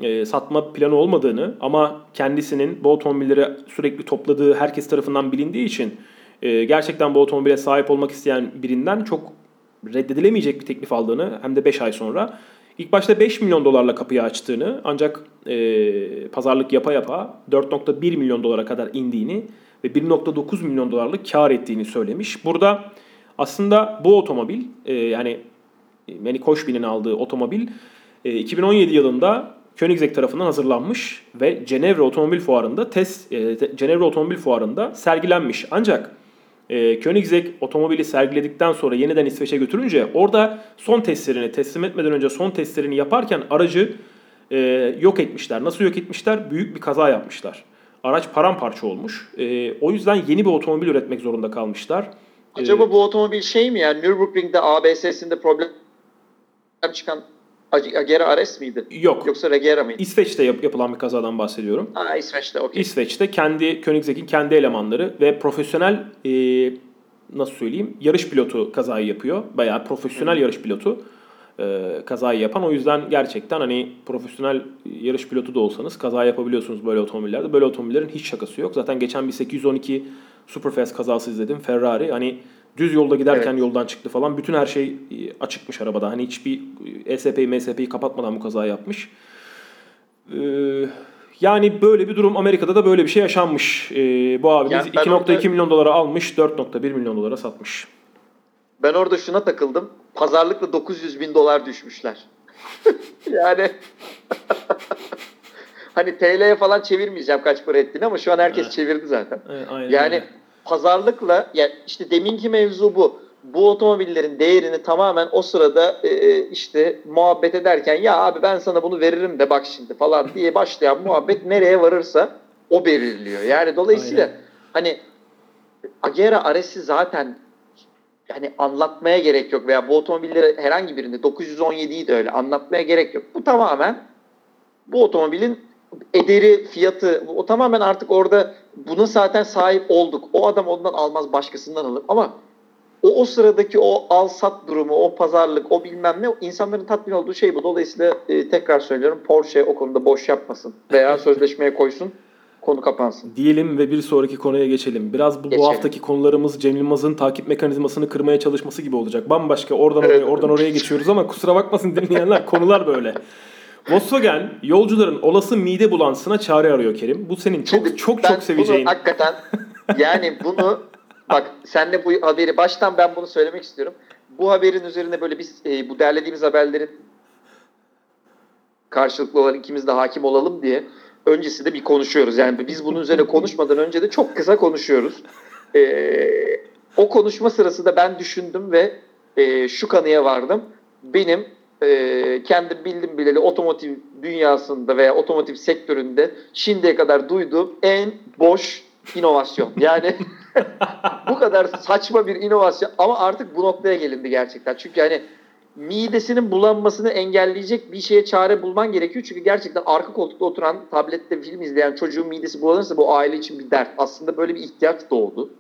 e, satma planı olmadığını ama kendisinin bu otomobilleri sürekli topladığı herkes tarafından bilindiği için e, gerçekten bu otomobile sahip olmak isteyen birinden çok reddedilemeyecek bir teklif aldığını hem de 5 ay sonra ilk başta 5 milyon dolarla kapıyı açtığını ancak e, pazarlık yapa yapa 4.1 milyon dolara kadar indiğini ve 1.9 milyon dolarlık kar ettiğini söylemiş. Burada aslında bu otomobil e, yani Manny Koşbin'in aldığı otomobil e, 2017 yılında Koenigsegg tarafından hazırlanmış ve Cenevre Otomobil Fuarı'nda test e, Cenevre Otomobil Fuarı'nda sergilenmiş. Ancak e, Koenigsegg otomobili sergiledikten sonra yeniden İsveç'e götürünce orada son testlerini teslim etmeden önce son testlerini yaparken aracı e, yok etmişler. Nasıl yok etmişler? Büyük bir kaza yapmışlar. Araç paramparça olmuş. E, o yüzden yeni bir otomobil üretmek zorunda kalmışlar. Acaba ee, bu otomobil şey mi yani Nürburgring'de ABS'sinde problem çıkan Agera Ares miydi? Yok. Yoksa Regera mıydı? İsveç'te yap- yapılan bir kazadan bahsediyorum. Ha İsveç'te okey. İsveç'te kendi Koenigsegg'in kendi elemanları ve profesyonel e, nasıl söyleyeyim yarış pilotu kazayı yapıyor. Bayağı profesyonel yarış pilotu e, kazayı yapan. O yüzden gerçekten hani profesyonel yarış pilotu da olsanız kaza yapabiliyorsunuz böyle otomobillerde. Böyle otomobillerin hiç şakası yok. Zaten geçen bir 812 Superfast kazası izledim. Ferrari hani Düz yolda giderken evet. yoldan çıktı falan. Bütün her şey e, açıkmış arabada. Hani hiçbir ESP'yi MSP'yi kapatmadan bu kaza yapmış. Ee, yani böyle bir durum Amerika'da da böyle bir şey yaşanmış. Ee, bu abimiz yani 2.2 orada... milyon dolara almış, 4.1 milyon dolara satmış. Ben orada şuna takıldım. Pazarlıkla 900 bin dolar düşmüşler. yani hani TL'ye falan çevirmeyeceğim kaç para ettiğini ama şu an herkes evet. çevirdi zaten. Evet, aynen yani öyle pazarlıkla yani işte deminki mevzu bu. Bu otomobillerin değerini tamamen o sırada e, e, işte muhabbet ederken ya abi ben sana bunu veririm de bak şimdi falan diye başlayan muhabbet nereye varırsa o belirliyor. Yani dolayısıyla Aynen. hani Agera Ares'i zaten yani anlatmaya gerek yok veya bu otomobilleri herhangi birinde 917'yi de öyle anlatmaya gerek yok. Bu tamamen bu otomobilin ederi, fiyatı o tamamen artık orada buna zaten sahip olduk. O adam ondan almaz başkasından alır ama o, o sıradaki o al sat durumu, o pazarlık, o bilmem ne insanların tatmin olduğu şey bu. Dolayısıyla e, tekrar söylüyorum Porsche o konuda boş yapmasın veya sözleşmeye koysun konu kapansın. Diyelim ve bir sonraki konuya geçelim. Biraz bu, bu haftaki konularımız Cem Yılmaz'ın takip mekanizmasını kırmaya çalışması gibi olacak. Bambaşka oradan evet. oraya oradan oraya geçiyoruz ama kusura bakmasın dinleyenler konular böyle. Volkswagen yolcuların olası mide bulantısına çare arıyor Kerim. Bu senin çok Şimdi çok çok seveceğin. Bunu hakikaten yani bunu bak senle bu haberi baştan ben bunu söylemek istiyorum. Bu haberin üzerine böyle biz e, bu derlediğimiz haberlerin karşılıklı olarak ikimiz de hakim olalım diye öncesinde bir konuşuyoruz. Yani biz bunun üzerine konuşmadan önce de çok kısa konuşuyoruz. Ee, o konuşma sırasında ben düşündüm ve e, şu kanıya vardım. Benim e, kendi bildim bileli otomotiv dünyasında veya otomotiv sektöründe şimdiye kadar duyduğum en boş inovasyon. Yani bu kadar saçma bir inovasyon ama artık bu noktaya gelindi gerçekten. Çünkü yani midesinin bulanmasını engelleyecek bir şeye çare bulman gerekiyor. Çünkü gerçekten arka koltukta oturan tablette film izleyen çocuğun midesi bulanırsa bu aile için bir dert. Aslında böyle bir ihtiyaç doğdu.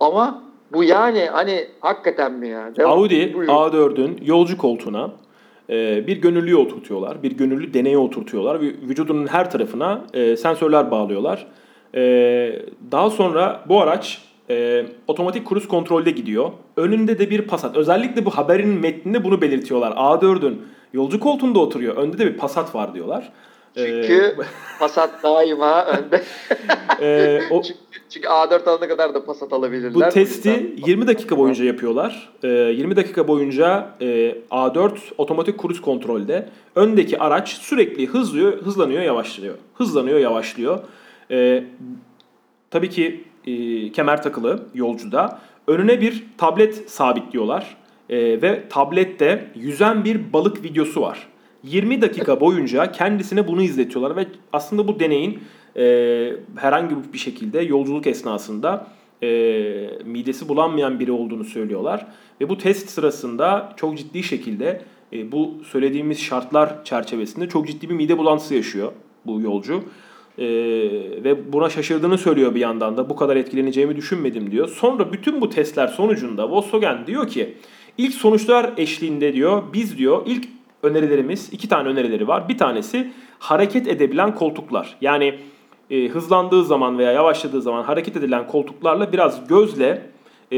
Ama bu yani hani hakikaten mi ya? Devam. Audi A4'ün yolcu koltuğuna bir gönüllüyü oturtuyorlar. Bir gönüllü deneye oturtuyorlar. Vücudunun her tarafına e, sensörler bağlıyorlar. Ee, daha sonra bu araç e, otomatik kruz kontrolde gidiyor. Önünde de bir Passat. Özellikle bu haberin metninde bunu belirtiyorlar. A4'ün yolcu koltuğunda oturuyor. Önde de bir Passat var diyorlar. Çünkü Passat daima önde. ee, o, çünkü, çünkü A4 alana kadar da Passat alabilirler. Bu testi 20 dakika boyunca yapıyorlar. Ee, 20 dakika boyunca e, A4 otomatik kruz kontrolde. Öndeki araç sürekli hızlıyor, hızlanıyor, yavaşlıyor. Hızlanıyor, yavaşlıyor. Ee, Tabii ki e, kemer takılı yolcuda. Önüne bir tablet sabitliyorlar. E, ve tablette yüzen bir balık videosu var. 20 dakika boyunca kendisine bunu izletiyorlar ve aslında bu deneyin e, herhangi bir şekilde yolculuk esnasında e, midesi bulanmayan biri olduğunu söylüyorlar. Ve bu test sırasında çok ciddi şekilde e, bu söylediğimiz şartlar çerçevesinde çok ciddi bir mide bulantısı yaşıyor bu yolcu. E, ve buna şaşırdığını söylüyor bir yandan da bu kadar etkileneceğimi düşünmedim diyor. Sonra bütün bu testler sonucunda Volkswagen diyor ki ilk sonuçlar eşliğinde diyor biz diyor ilk önerilerimiz iki tane önerileri var. Bir tanesi hareket edebilen koltuklar. Yani e, hızlandığı zaman veya yavaşladığı zaman hareket edilen koltuklarla biraz gözle e,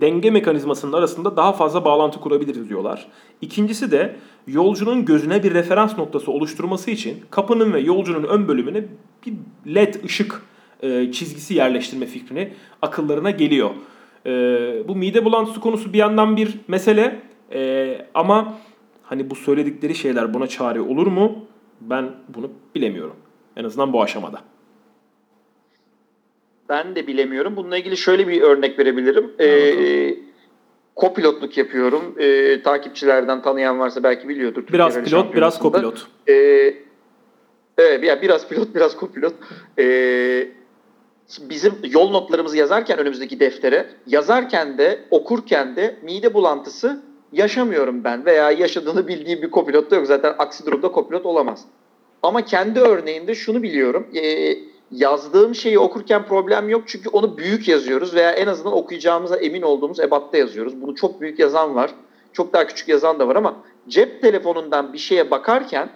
denge mekanizmasının arasında daha fazla bağlantı kurabiliriz diyorlar. İkincisi de yolcunun gözüne bir referans noktası oluşturması için kapının ve yolcunun ön bölümüne bir led ışık e, çizgisi yerleştirme fikrini akıllarına geliyor. E, bu mide bulantısı konusu bir yandan bir mesele e, ama hani bu söyledikleri şeyler buna çare olur mu? Ben bunu bilemiyorum. En azından bu aşamada. Ben de bilemiyorum. Bununla ilgili şöyle bir örnek verebilirim. Ee, kopilotluk yapıyorum. Ee, takipçilerden tanıyan varsa belki biliyordur. Biraz pilot, biraz kopilot. Ee, evet, biraz pilot, biraz kopilot. Ee, bizim yol notlarımızı yazarken önümüzdeki deftere, yazarken de, okurken de mide bulantısı yaşamıyorum ben veya yaşadığını bildiğim bir kopilot da yok. Zaten aksi durumda kopilot olamaz. Ama kendi örneğinde şunu biliyorum. Ee, yazdığım şeyi okurken problem yok çünkü onu büyük yazıyoruz veya en azından okuyacağımıza emin olduğumuz ebatta yazıyoruz. Bunu çok büyük yazan var. Çok daha küçük yazan da var ama cep telefonundan bir şeye bakarken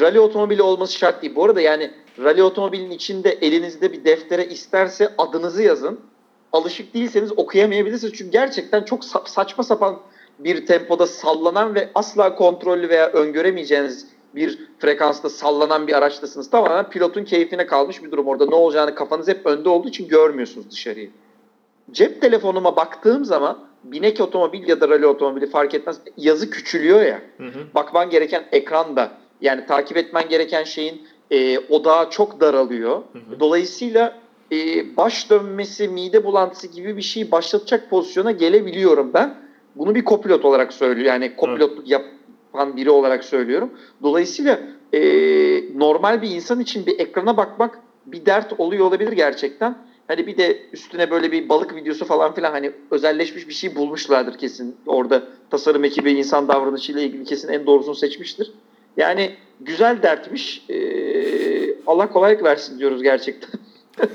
rally otomobili olması şart değil. Bu arada yani rally otomobilin içinde elinizde bir deftere isterse adınızı yazın. Alışık değilseniz okuyamayabilirsiniz. Çünkü gerçekten çok saçma sapan bir tempoda sallanan ve asla kontrollü veya öngöremeyeceğiniz bir frekansta sallanan bir araçtasınız. Tamamen pilotun keyfine kalmış bir durum. Orada ne olacağını kafanız hep önde olduğu için görmüyorsunuz dışarıyı. Cep telefonuma baktığım zaman binek otomobil ya da rally otomobili fark etmez yazı küçülüyor ya. Hı hı. Bakman gereken ekranda yani takip etmen gereken şeyin e, odağı çok daralıyor. Hı hı. Dolayısıyla e, baş dönmesi, mide bulantısı gibi bir şey başlatacak pozisyona gelebiliyorum ben. Bunu bir kopilot olarak söylüyor. Yani kopilotluk yap, yapan biri olarak söylüyorum. Dolayısıyla e, normal bir insan için bir ekrana bakmak bir dert oluyor olabilir gerçekten. Hani bir de üstüne böyle bir balık videosu falan filan hani özelleşmiş bir şey bulmuşlardır kesin. Orada tasarım ekibi insan davranışıyla ilgili kesin en doğrusunu seçmiştir. Yani güzel dertmiş. Ee, Allah kolaylık versin diyoruz gerçekten.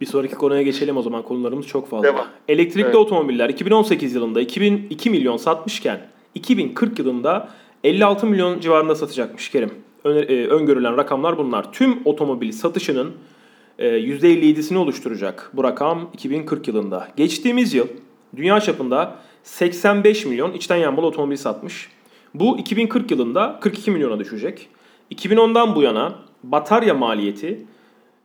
bir sonraki konuya geçelim o zaman. Konularımız çok fazla. Devam. Elektrikli evet. otomobiller 2018 yılında 2002 milyon satmışken 2040 yılında 56 milyon civarında satacakmış Kerim. E, öngörülen rakamlar bunlar. Tüm otomobil satışının e, %57'sini oluşturacak bu rakam 2040 yılında. Geçtiğimiz yıl dünya çapında 85 milyon içten yanmalı otomobil satmış. Bu 2040 yılında 42 milyona düşecek. 2010'dan bu yana batarya maliyeti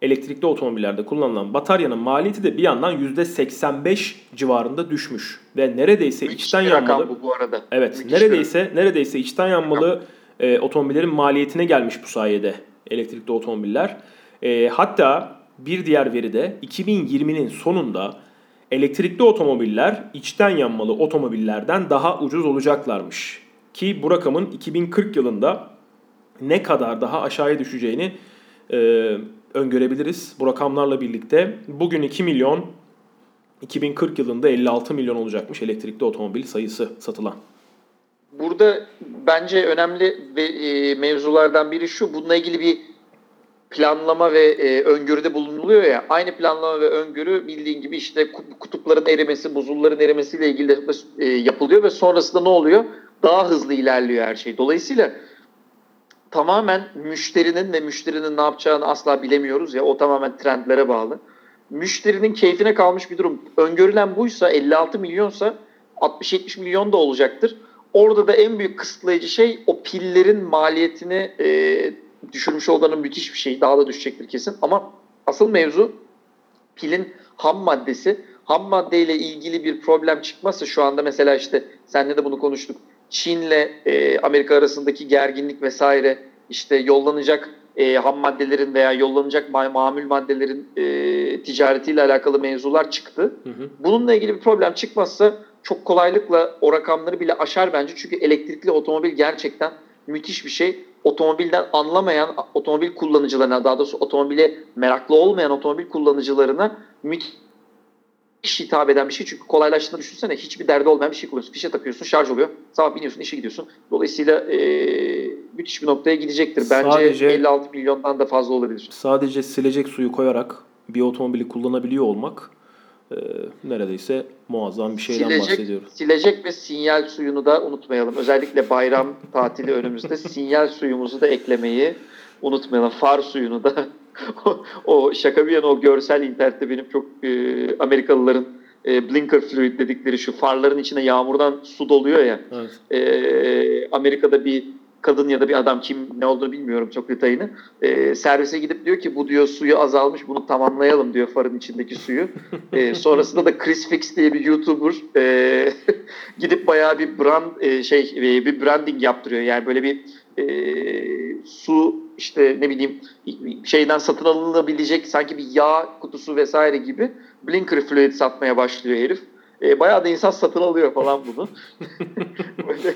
elektrikli otomobillerde kullanılan bataryanın maliyeti de bir yandan %85 civarında düşmüş ve neredeyse Müthiş içten yanmalı bu, bu arada. Evet, Müthiş neredeyse bir. neredeyse içten yanmalı e, otomobillerin maliyetine gelmiş bu sayede elektrikli otomobiller. E, hatta bir diğer veri de 2020'nin sonunda elektrikli otomobiller içten yanmalı otomobillerden daha ucuz olacaklarmış. Ki bu rakamın 2040 yılında ne kadar daha aşağıya düşeceğini e, öngörebiliriz bu rakamlarla birlikte. Bugün 2 milyon 2040 yılında 56 milyon olacakmış elektrikli otomobil sayısı satılan. Burada bence önemli e, mevzulardan biri şu. Bununla ilgili bir planlama ve e, öngörüde bulunuluyor ya. Aynı planlama ve öngörü bildiğin gibi işte kutupların erimesi, buzulların erimesiyle ilgili e, yapılıyor ve sonrasında ne oluyor? Daha hızlı ilerliyor her şey. Dolayısıyla tamamen müşterinin ve müşterinin ne yapacağını asla bilemiyoruz ya. O tamamen trendlere bağlı. Müşterinin keyfine kalmış bir durum. Öngörülen buysa 56 milyonsa 60-70 milyon da olacaktır. Orada da en büyük kısıtlayıcı şey o pillerin maliyetini e, düşürmüş olduğunun müthiş bir şey. Daha da düşecektir kesin. Ama asıl mevzu pilin ham maddesi. Ham maddeyle ilgili bir problem çıkmazsa şu anda mesela işte senle de bunu konuştuk Çin'le e, Amerika arasındaki gerginlik vesaire işte yollanacak e, ham maddelerin veya yollanacak ma- mamül maddelerin e, ticaretiyle alakalı mevzular çıktı. Hı hı. Bununla ilgili bir problem çıkmazsa çok kolaylıkla o rakamları bile aşar bence. Çünkü elektrikli otomobil gerçekten müthiş bir şey. Otomobilden anlamayan otomobil kullanıcılarına daha doğrusu otomobile meraklı olmayan otomobil kullanıcılarına müthiş hitap eden bir şey. Çünkü kolaylaştığını düşünsene hiçbir derdi olmayan bir şey kullanıyorsun. Fişe takıyorsun şarj oluyor. Sabah biniyorsun işe gidiyorsun. Dolayısıyla e, müthiş bir noktaya gidecektir. Bence Sadece- 56 milyondan da fazla olabilir. Sadece silecek suyu koyarak bir otomobili kullanabiliyor olmak e, neredeyse muazzam bir şeyden Silecek, bahsediyoruz. silecek ve sinyal suyunu da unutmayalım. Özellikle bayram tatili önümüzde sinyal suyumuzu da eklemeyi unutmayalım. Far suyunu da o, şaka bir yana o görsel internette benim çok e, Amerikalıların e, blinker fluid dedikleri şu farların içine yağmurdan su doluyor ya. Evet. e, Amerika'da bir kadın ya da bir adam kim ne olduğunu bilmiyorum çok detayını. E, servise gidip diyor ki bu diyor suyu azalmış bunu tamamlayalım diyor farın içindeki suyu. E, sonrasında da Chris Fix diye bir YouTuber e, gidip bayağı bir brand e, şey e, bir branding yaptırıyor. Yani böyle bir e, su işte ne bileyim şeyden satın alınabilecek sanki bir yağ kutusu vesaire gibi blinker fluid satmaya başlıyor herif. E, bayağı da insan satın alıyor falan bunu. Böyle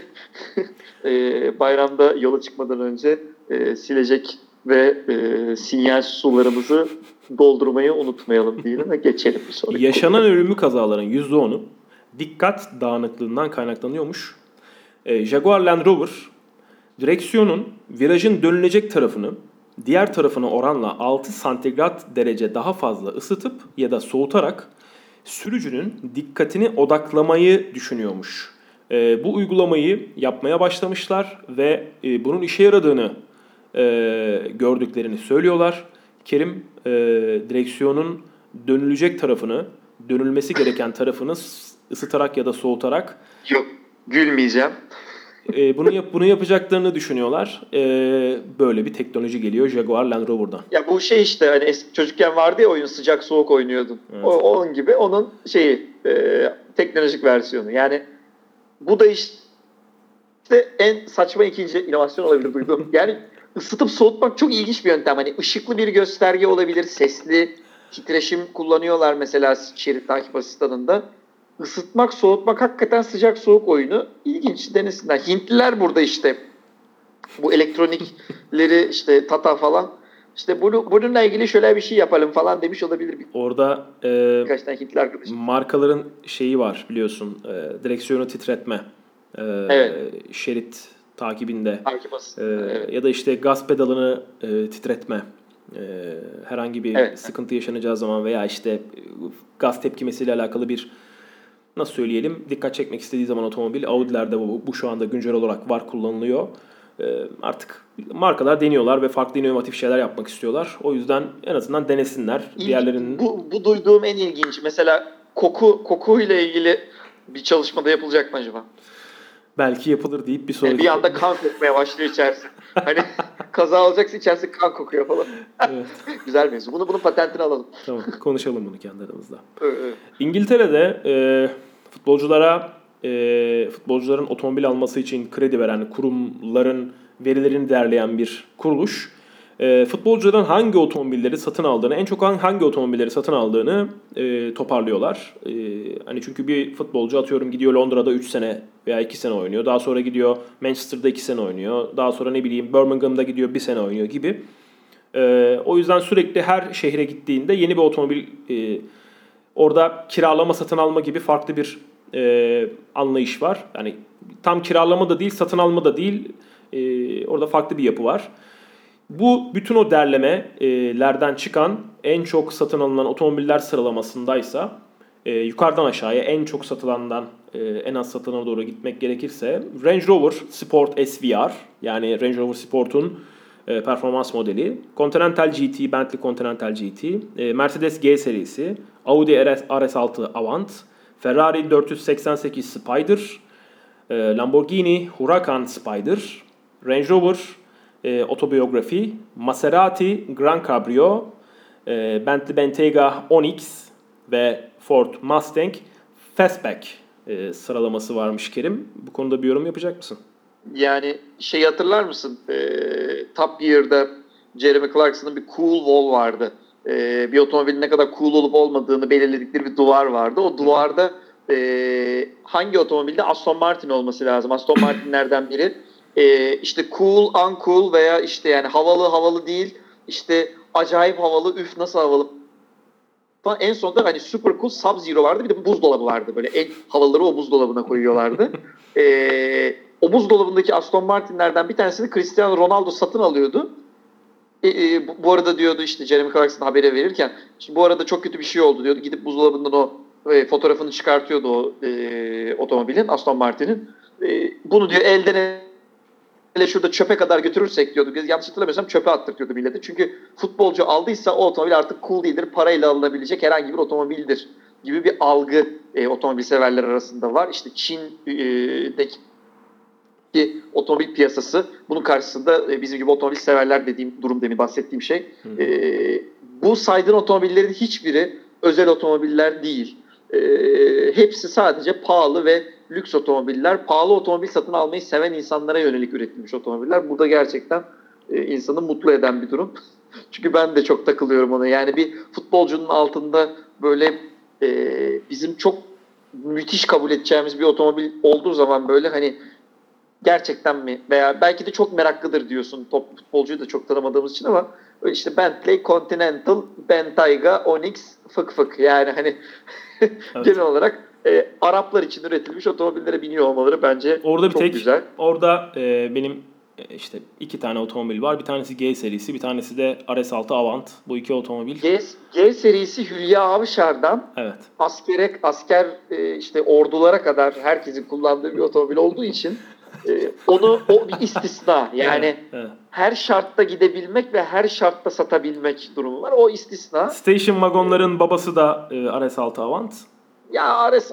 e, bayramda yola çıkmadan önce e, silecek ve e, sinyal sularımızı doldurmayı unutmayalım diyelim ve geçelim bir sonraki. Yaşanan ölümlü kazaların %10'u dikkat dağınıklığından kaynaklanıyormuş. E, Jaguar Land Rover direksiyonun virajın dönülecek tarafını diğer tarafına oranla 6 santigrat derece daha fazla ısıtıp ya da soğutarak sürücünün dikkatini odaklamayı düşünüyormuş. E, bu uygulamayı yapmaya başlamışlar ve e, bunun işe yaradığını e, gördüklerini söylüyorlar. Kerim e, direksiyonun dönülecek tarafını, dönülmesi gereken tarafını ısıtarak ya da soğutarak Yok gülmeyeceğim. E, bunu yap bunu yapacaklarını düşünüyorlar. E, böyle bir teknoloji geliyor Jaguar Land Rover'dan. Ya bu şey işte hani eski çocukken vardı ya oyun sıcak soğuk oynuyordun. Evet. O, onun gibi onun şeyi e, teknolojik versiyonu. Yani bu da işte en saçma ikinci inovasyon olabilir duyduğum. Yani ısıtıp soğutmak çok ilginç bir yöntem. Hani ışıklı bir gösterge olabilir, sesli titreşim kullanıyorlar mesela şerit takip asistanında. Isıtmak, soğutmak hakikaten sıcak soğuk oyunu. İlginç denesinler. Hintliler burada işte bu elektronikleri işte Tata falan işte bunu, bununla ilgili şöyle bir şey yapalım falan demiş olabilir Orada e, birkaç tane Hintli arkadaşım. markaların şeyi var biliyorsun. E, direksiyonu titretme. E, Evet. Şerit takibinde. Takip. Ee, evet. Ya da işte gaz pedalını e, titretme. Ee, herhangi bir Evet. sıkıntı yaşanacağı zaman veya işte e, gaz tepkimesiyle alakalı bir nasıl söyleyelim dikkat çekmek istediği zaman otomobil Audi'lerde bu, bu şu anda güncel olarak var kullanılıyor. Ee, artık markalar deniyorlar ve farklı inovatif şeyler yapmak istiyorlar. O yüzden en azından denesinler. İlk- Diğerlerinin bu, bu duyduğum en ilginç. Mesela koku kokuyla ilgili bir çalışmada yapılacak mı acaba? belki yapılır deyip bir Yani sonraki... bir anda kan kokmaya başlıyor içerisi. Hani kaza olacaksın içerisi kan kokuyor falan. Evet, Güzel mevzu. Bunu bunun patentini alalım. tamam konuşalım bunu kendi aramızda. Evet, evet. İngiltere'de e, futbolculara e, futbolcuların otomobil alması için kredi veren kurumların verilerini derleyen bir kuruluş e, futbolcuların hangi otomobilleri satın aldığını, en çok hangi, otomobilleri satın aldığını e, toparlıyorlar. E, hani çünkü bir futbolcu atıyorum gidiyor Londra'da 3 sene veya 2 sene oynuyor. Daha sonra gidiyor Manchester'da 2 sene oynuyor. Daha sonra ne bileyim Birmingham'da gidiyor 1 sene oynuyor gibi. E, o yüzden sürekli her şehre gittiğinde yeni bir otomobil e, Orada kiralama satın alma gibi farklı bir e, anlayış var. Yani tam kiralama da değil, satın alma da değil. E, orada farklı bir yapı var. Bu bütün o derlemelerden çıkan en çok satın alınan otomobiller sıralamasındaysa e, yukarıdan aşağıya en çok satılandan e, en az satılana doğru gitmek gerekirse Range Rover Sport SVR yani Range Rover Sport'un e, performans modeli, Continental GT, Bentley Continental GT, e, Mercedes G serisi, Audi RS, RS6 Avant, Ferrari 488 Spider, e, Lamborghini Huracan Spider, Range Rover e, Autobiography, Maserati Gran Cabrio, e, Bentley Bentayga Onyx ve Ford Mustang Fastback e, sıralaması varmış Kerim. Bu konuda bir yorum yapacak mısın? Yani şey hatırlar mısın? Ee, Top Gear'da Jeremy Clarkson'ın bir cool wall vardı. Ee, bir otomobilin ne kadar cool olup olmadığını belirledikleri bir duvar vardı. O duvarda e, hangi otomobilde Aston Martin olması lazım. Aston Martin'lerden biri. E, işte cool, uncool veya işte yani havalı havalı değil. İşte acayip havalı, üf nasıl havalı falan. En sonunda hani super cool Sub-Zero vardı. Bir de buzdolabı vardı. Böyle en havaları o buzdolabına koyuyorlardı. e, o buzdolabındaki Aston Martin'lerden bir tanesini Cristiano Ronaldo satın alıyordu. E, e, bu, arada diyordu işte Jeremy Clarkson haberi verirken şimdi bu arada çok kötü bir şey oldu diyordu. Gidip buzdolabından o e, fotoğrafını çıkartıyordu o e, otomobilin Aston Martin'in. E, bunu diyor elden ele şurada çöpe kadar götürürsek diyordu. Biz yanlış hatırlamıyorsam çöpe attırtıyordu millete. Çünkü futbolcu aldıysa o otomobil artık cool değildir. Parayla alınabilecek herhangi bir otomobildir gibi bir algı e, otomobil severler arasında var. İşte Çin'deki ki otomobil piyasası bunun karşısında e, bizim gibi otomobil severler dediğim durum demin bahsettiğim şey. E, bu saydığın otomobillerin hiçbiri özel otomobiller değil. E, hepsi sadece pahalı ve lüks otomobiller. Pahalı otomobil satın almayı seven insanlara yönelik üretilmiş otomobiller. Bu da gerçekten e, insanı mutlu eden bir durum. Çünkü ben de çok takılıyorum ona. Yani bir futbolcunun altında böyle e, bizim çok müthiş kabul edeceğimiz bir otomobil olduğu zaman böyle hani gerçekten mi veya belki de çok meraklıdır diyorsun top futbolcuyu da çok tanımadığımız için ama işte Bentley, Continental, Bentayga, Onyx, fık fık yani hani evet. genel olarak e, Araplar için üretilmiş otomobillere biniyor olmaları bence orada bir çok tek, güzel. Orada e, benim e, işte iki tane otomobil var. Bir tanesi G serisi, bir tanesi de RS6 Avant. Bu iki otomobil. G, G serisi Hülya Avşar'dan evet. askere, asker e, işte ordulara kadar herkesin kullandığı bir otomobil olduğu için onu o bir istisna. Yani evet, her şartta gidebilmek ve her şartta satabilmek durumu var. O istisna. Station vagonların babası da e, RS6 Avant. Ya RS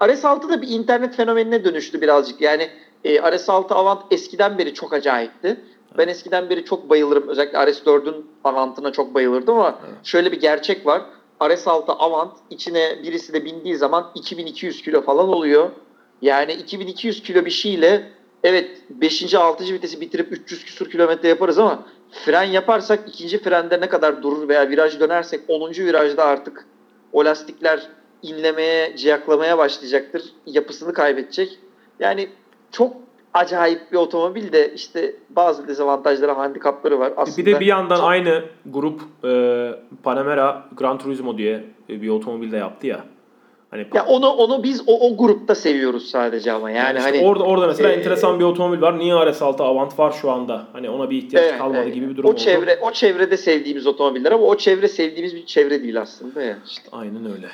RS6 da bir internet fenomenine dönüştü birazcık. Yani e, RS6 Avant eskiden beri çok acayipti. Ben eskiden beri çok bayılırım. Özellikle RS4'ün Avant'ına çok bayılırdım ama evet. şöyle bir gerçek var. RS6 Avant içine birisi de bindiği zaman 2200 kilo falan oluyor. Yani 2200 kilo bir şeyle evet 5. 6. vitesi bitirip 300 küsur kilometre yaparız ama fren yaparsak ikinci frende ne kadar durur veya viraj dönersek 10. virajda artık o lastikler inlemeye, ciyaklamaya başlayacaktır. Yapısını kaybedecek. Yani çok acayip bir otomobil de işte bazı dezavantajları, handikapları var. Aslında bir de bir yandan çok... aynı grup e, Panamera Gran Turismo diye bir otomobil de yaptı ya. Hani ya onu onu biz o, o grupta seviyoruz sadece ama yani, işte hani orada orada mesela e, enteresan bir otomobil var. Niye RS6 Avant var şu anda? Hani ona bir ihtiyaç evet, kalmadı evet. gibi bir durum o çevre oldu. o çevrede sevdiğimiz otomobiller ama o çevre sevdiğimiz bir çevre değil aslında ya. İşte. Aynen öyle.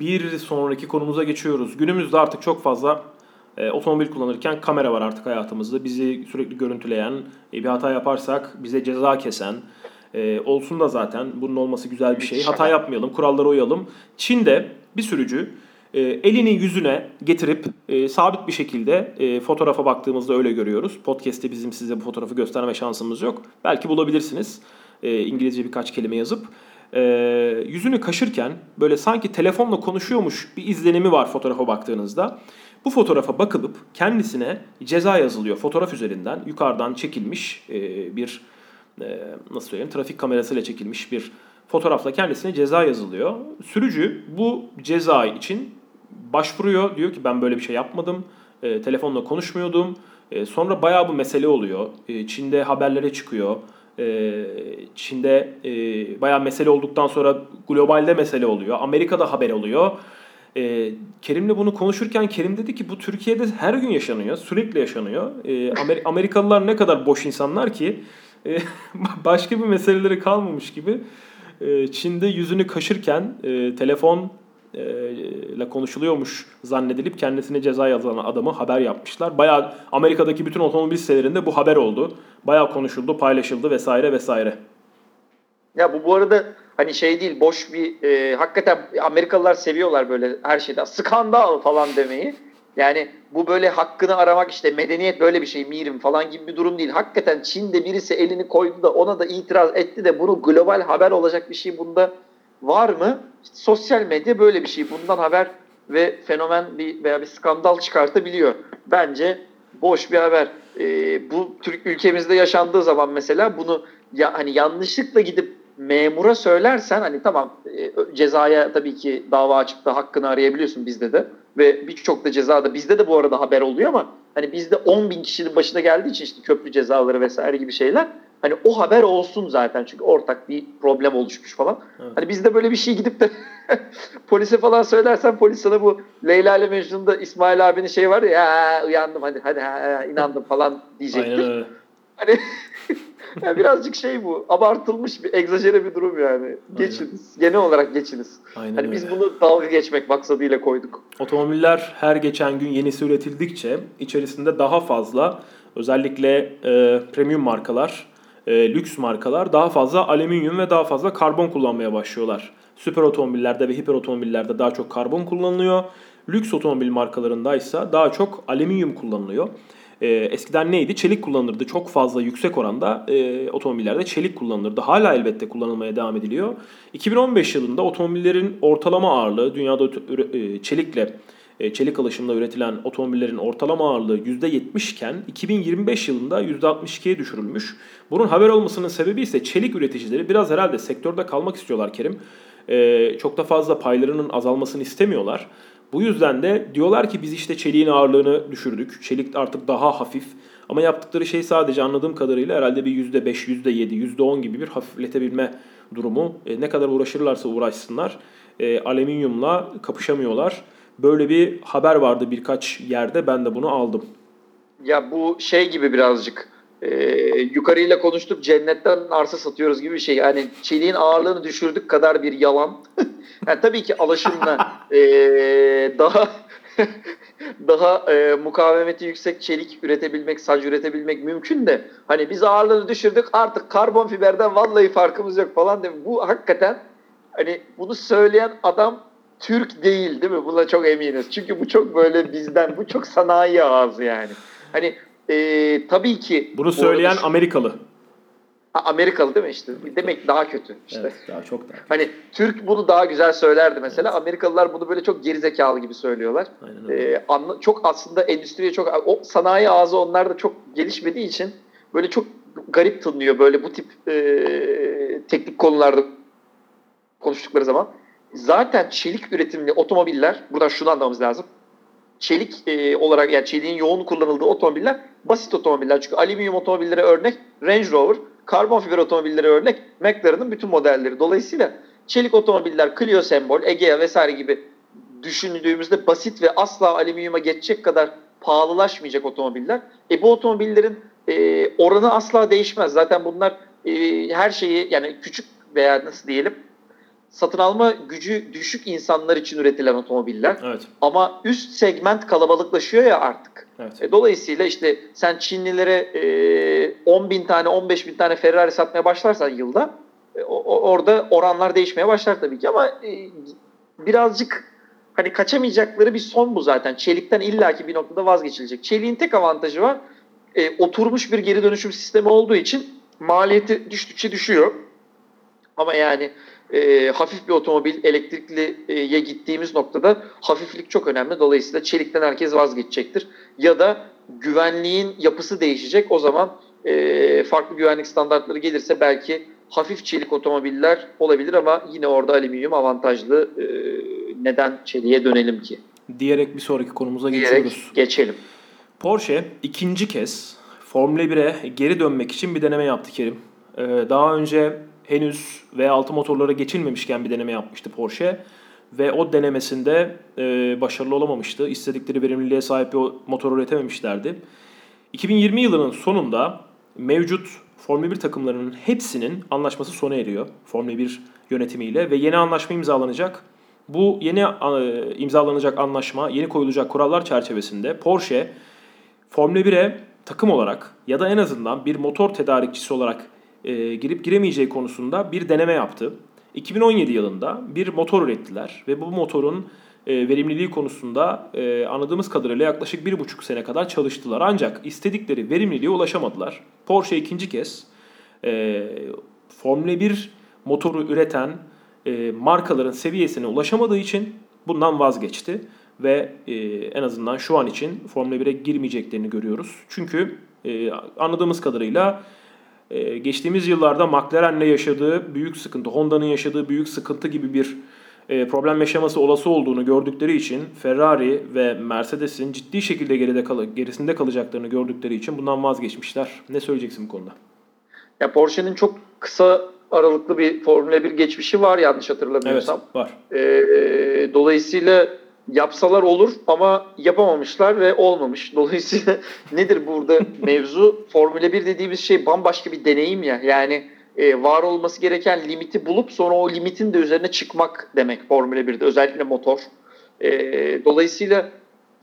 Bir sonraki konumuza geçiyoruz. Günümüzde artık çok fazla e, otomobil kullanırken kamera var artık hayatımızda. Bizi sürekli görüntüleyen, e, bir hata yaparsak bize ceza kesen, e, olsun da zaten bunun olması güzel bir şey. Hata yapmayalım, kurallara uyalım. Çin'de bir sürücü e, elini yüzüne getirip e, sabit bir şekilde e, fotoğrafa baktığımızda öyle görüyoruz. Podcast'te bizim size bu fotoğrafı gösterme şansımız yok. Belki bulabilirsiniz. E, İngilizce birkaç kelime yazıp. E, yüzünü kaşırken böyle sanki telefonla konuşuyormuş bir izlenimi var fotoğrafa baktığınızda. Bu fotoğrafa bakılıp kendisine ceza yazılıyor. Fotoğraf üzerinden yukarıdan çekilmiş e, bir e, nasıl söyleyeyim trafik kamerasıyla çekilmiş bir fotoğrafla kendisine ceza yazılıyor. Sürücü bu ceza için başvuruyor. Diyor ki ben böyle bir şey yapmadım. E, telefonla konuşmuyordum. E, sonra bayağı bu mesele oluyor. E, Çin'de haberlere çıkıyor. E, Çin'de e, bayağı mesele olduktan sonra globalde mesele oluyor. Amerika'da haber oluyor. E, Kerim'le bunu konuşurken Kerim dedi ki bu Türkiye'de her gün yaşanıyor. Sürekli yaşanıyor. E, Amer- Amerikalılar ne kadar boş insanlar ki e, başka bir meseleleri kalmamış gibi Çin'de yüzünü kaşırken e, telefon e, ile konuşuluyormuş zannedilip kendisine ceza yazan adamı haber yapmışlar. Baya Amerika'daki bütün otomobil sitelerinde bu haber oldu. Baya konuşuldu, paylaşıldı vesaire vesaire. Ya bu bu arada hani şey değil boş bir e, hakikaten Amerikalılar seviyorlar böyle her şeyde skandal falan demeyi. Yani bu böyle hakkını aramak işte medeniyet böyle bir şey mirim falan gibi bir durum değil. Hakikaten Çin'de birisi elini koydu da ona da itiraz etti de bunu global haber olacak bir şey bunda var mı? İşte sosyal medya böyle bir şey. Bundan haber ve fenomen bir veya bir skandal çıkartabiliyor. Bence boş bir haber. Ee, bu Türk ülkemizde yaşandığı zaman mesela bunu ya hani yanlışlıkla gidip memura söylersen hani tamam e, cezaya tabii ki dava açıp da hakkını arayabiliyorsun bizde de ve birçok da ceza da bizde de bu arada haber oluyor ama hani bizde 10 bin kişinin başına geldiği için işte köprü cezaları vesaire gibi şeyler hani o haber olsun zaten çünkü ortak bir problem oluşmuş falan. Evet. Hani bizde böyle bir şey gidip de polise falan söylersen polis sana bu Leyla ile Mecnun'da İsmail abinin şey var ya, ya uyandım hadi hadi ha, inandım falan diyecektir. Aynen öyle. Hani yani birazcık şey bu. Abartılmış bir, egzajere bir durum yani. Geçiniz. Aynen. Genel olarak geçiniz. Aynen hani öyle. biz bunu dalga geçmek maksadıyla koyduk. Otomobiller her geçen gün yenisi üretildikçe içerisinde daha fazla özellikle e, premium markalar, e, lüks markalar daha fazla alüminyum ve daha fazla karbon kullanmaya başlıyorlar. Süper otomobillerde ve hiper otomobillerde daha çok karbon kullanılıyor. Lüks otomobil markalarında ise daha çok alüminyum kullanılıyor. E, eskiden neydi? Çelik kullanılırdı. Çok fazla yüksek oranda e, otomobillerde çelik kullanılırdı. Hala elbette kullanılmaya devam ediliyor. 2015 yılında otomobillerin ortalama ağırlığı dünyada e, çelikle e, çelik alışımla üretilen otomobillerin ortalama ağırlığı %70 iken 2025 yılında %62'ye düşürülmüş. Bunun haber olmasının sebebi ise çelik üreticileri biraz herhalde sektörde kalmak istiyorlar Kerim. Ee, çok da fazla paylarının azalmasını istemiyorlar. Bu yüzden de diyorlar ki biz işte çeliğin ağırlığını düşürdük. Çelik artık daha hafif. Ama yaptıkları şey sadece anladığım kadarıyla herhalde bir %5, %7, %10 gibi bir hafifletebilme durumu. E, ne kadar uğraşırlarsa uğraşsınlar e, alüminyumla kapışamıyorlar. Böyle bir haber vardı birkaç yerde ben de bunu aldım. Ya bu şey gibi birazcık e, yukarıyla konuştuk cennetten arsa satıyoruz gibi bir şey. Yani çeliğin ağırlığını düşürdük kadar bir yalan. yani tabii ki alaşımla e, daha daha e, mukavemeti yüksek çelik üretebilmek, sac üretebilmek mümkün de hani biz ağırlığını düşürdük artık karbon fiberden vallahi farkımız yok falan değil mi? Bu hakikaten hani bunu söyleyen adam Türk değil değil mi? Buna çok eminiz. Çünkü bu çok böyle bizden, bu çok sanayi ağzı yani. Hani e, tabii ki... Bunu söyleyen şu, Amerikalı. Ha, Amerikalı değil mi işte? Demek daha kötü işte. Evet, daha çok daha kötü. Hani Türk bunu daha güzel söylerdi mesela. Evet. Amerikalılar bunu böyle çok gerizekalı gibi söylüyorlar. Aynen öyle. Ee, anla, çok aslında endüstriye çok... O sanayi ağzı onlar da çok gelişmediği için böyle çok garip tınlıyor böyle bu tip e, teknik konularda konuştukları zaman. Zaten çelik üretimli otomobiller, buradan şunu anlamamız lazım çelik e, olarak yani çeliğin yoğun kullanıldığı otomobiller basit otomobiller. Çünkü alüminyum otomobillere örnek Range Rover, karbon fiber otomobillere örnek McLaren'ın bütün modelleri. Dolayısıyla çelik otomobiller Clio Sembol, Egea vesaire gibi düşündüğümüzde basit ve asla alüminyuma geçecek kadar pahalılaşmayacak otomobiller. E bu otomobillerin e, oranı asla değişmez. Zaten bunlar e, her şeyi yani küçük veya nasıl diyelim satın alma gücü düşük insanlar için üretilen otomobiller. Evet. Ama üst segment kalabalıklaşıyor ya artık. Evet. E, dolayısıyla işte sen Çinlilere e, 10 bin tane 15 bin tane Ferrari satmaya başlarsan yılda e, o, orada oranlar değişmeye başlar tabii ki ama e, birazcık hani kaçamayacakları bir son bu zaten. Çelikten illaki bir noktada vazgeçilecek. Çeliğin tek avantajı var. E, oturmuş bir geri dönüşüm sistemi olduğu için maliyeti düştükçe düşüyor. Ama yani e, hafif bir otomobil elektrikliye gittiğimiz noktada hafiflik çok önemli. Dolayısıyla çelikten herkes vazgeçecektir. Ya da güvenliğin yapısı değişecek. O zaman e, farklı güvenlik standartları gelirse belki hafif çelik otomobiller olabilir ama yine orada alüminyum avantajlı. E, neden çeliğe dönelim ki? Diyerek bir sonraki konumuza Diyerek geçiyoruz. geçelim. Porsche ikinci kez Formula 1'e geri dönmek için bir deneme yaptı Kerim. Ee, daha önce henüz V6 motorlara geçilmemişken bir deneme yapmıştı Porsche. Ve o denemesinde e, başarılı olamamıştı. İstedikleri verimliliğe sahip bir motor üretememişlerdi. 2020 yılının sonunda mevcut Formula 1 takımlarının hepsinin anlaşması sona eriyor. Formula 1 yönetimiyle ve yeni anlaşma imzalanacak. Bu yeni e, imzalanacak anlaşma, yeni koyulacak kurallar çerçevesinde Porsche Formula 1'e takım olarak ya da en azından bir motor tedarikçisi olarak e, girip giremeyeceği konusunda bir deneme yaptı. 2017 yılında bir motor ürettiler ve bu motorun e, verimliliği konusunda e, anladığımız kadarıyla yaklaşık bir buçuk sene kadar çalıştılar. Ancak istedikleri verimliliğe ulaşamadılar. Porsche ikinci kez e, Formula 1 motoru üreten e, markaların seviyesine ulaşamadığı için bundan vazgeçti. Ve e, en azından şu an için Formula 1'e girmeyeceklerini görüyoruz. Çünkü e, anladığımız kadarıyla e, geçtiğimiz yıllarda McLaren'le yaşadığı büyük sıkıntı, Honda'nın yaşadığı büyük sıkıntı gibi bir e, problem yaşaması olası olduğunu gördükleri için Ferrari ve Mercedes'in ciddi şekilde geride kal gerisinde kalacaklarını gördükleri için bundan vazgeçmişler. Ne söyleyeceksin bu konuda? Ya Porsche'nin çok kısa aralıklı bir Formula 1 geçmişi var yanlış hatırlamıyorsam. Evet var. Ee, dolayısıyla yapsalar olur ama yapamamışlar ve olmamış. Dolayısıyla nedir burada mevzu? Formula 1 dediğimiz şey bambaşka bir deneyim ya. Yani e, var olması gereken limiti bulup sonra o limitin de üzerine çıkmak demek Formula 1'de özellikle motor. E, dolayısıyla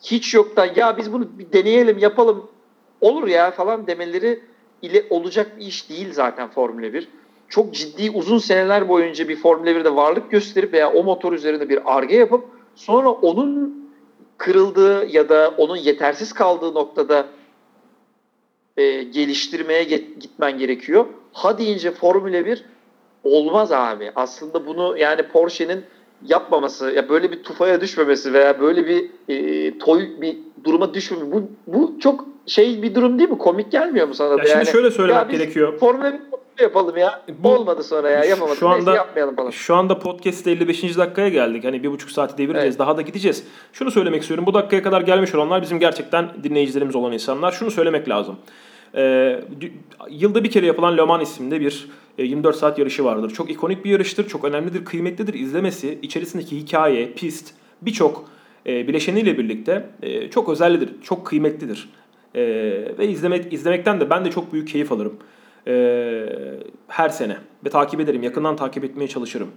hiç yoktan ya biz bunu bir deneyelim yapalım olur ya falan demeleri ile olacak bir iş değil zaten Formula 1. Çok ciddi uzun seneler boyunca bir Formula 1'de varlık gösterip veya o motor üzerinde bir arge yapıp sonra onun kırıldığı ya da onun yetersiz kaldığı noktada e, geliştirmeye gitmen gerekiyor. Ha deyince Formula 1 olmaz abi. Aslında bunu yani Porsche'nin yapmaması, ya böyle bir tufaya düşmemesi veya böyle bir e, toy bir duruma düşmemesi bu, bu çok şey bir durum değil mi? Komik gelmiyor mu sana ya da? Şimdi yani, şöyle söylemek gerekiyor. Formula 1 yapalım ya. Bu, Olmadı sonra ya yapamadık. Şu anda, Neyse yapmayalım falan. Şu anda podcast'te 55. dakikaya geldik. Hani bir buçuk saati devireceğiz. Evet. Daha da gideceğiz. Şunu söylemek istiyorum. Bu dakikaya kadar gelmiş olanlar bizim gerçekten dinleyicilerimiz olan insanlar. Şunu söylemek lazım. Ee, yılda bir kere yapılan Le Mans isimli bir 24 e, saat yarışı vardır. Çok ikonik bir yarıştır, çok önemlidir, kıymetlidir izlemesi. içerisindeki hikaye, pist, birçok e, bileşeniyle birlikte e, çok özellidir, çok kıymetlidir. E, ve izlemek izlemekten de ben de çok büyük keyif alırım. E, her sene ve takip ederim, yakından takip etmeye çalışırım.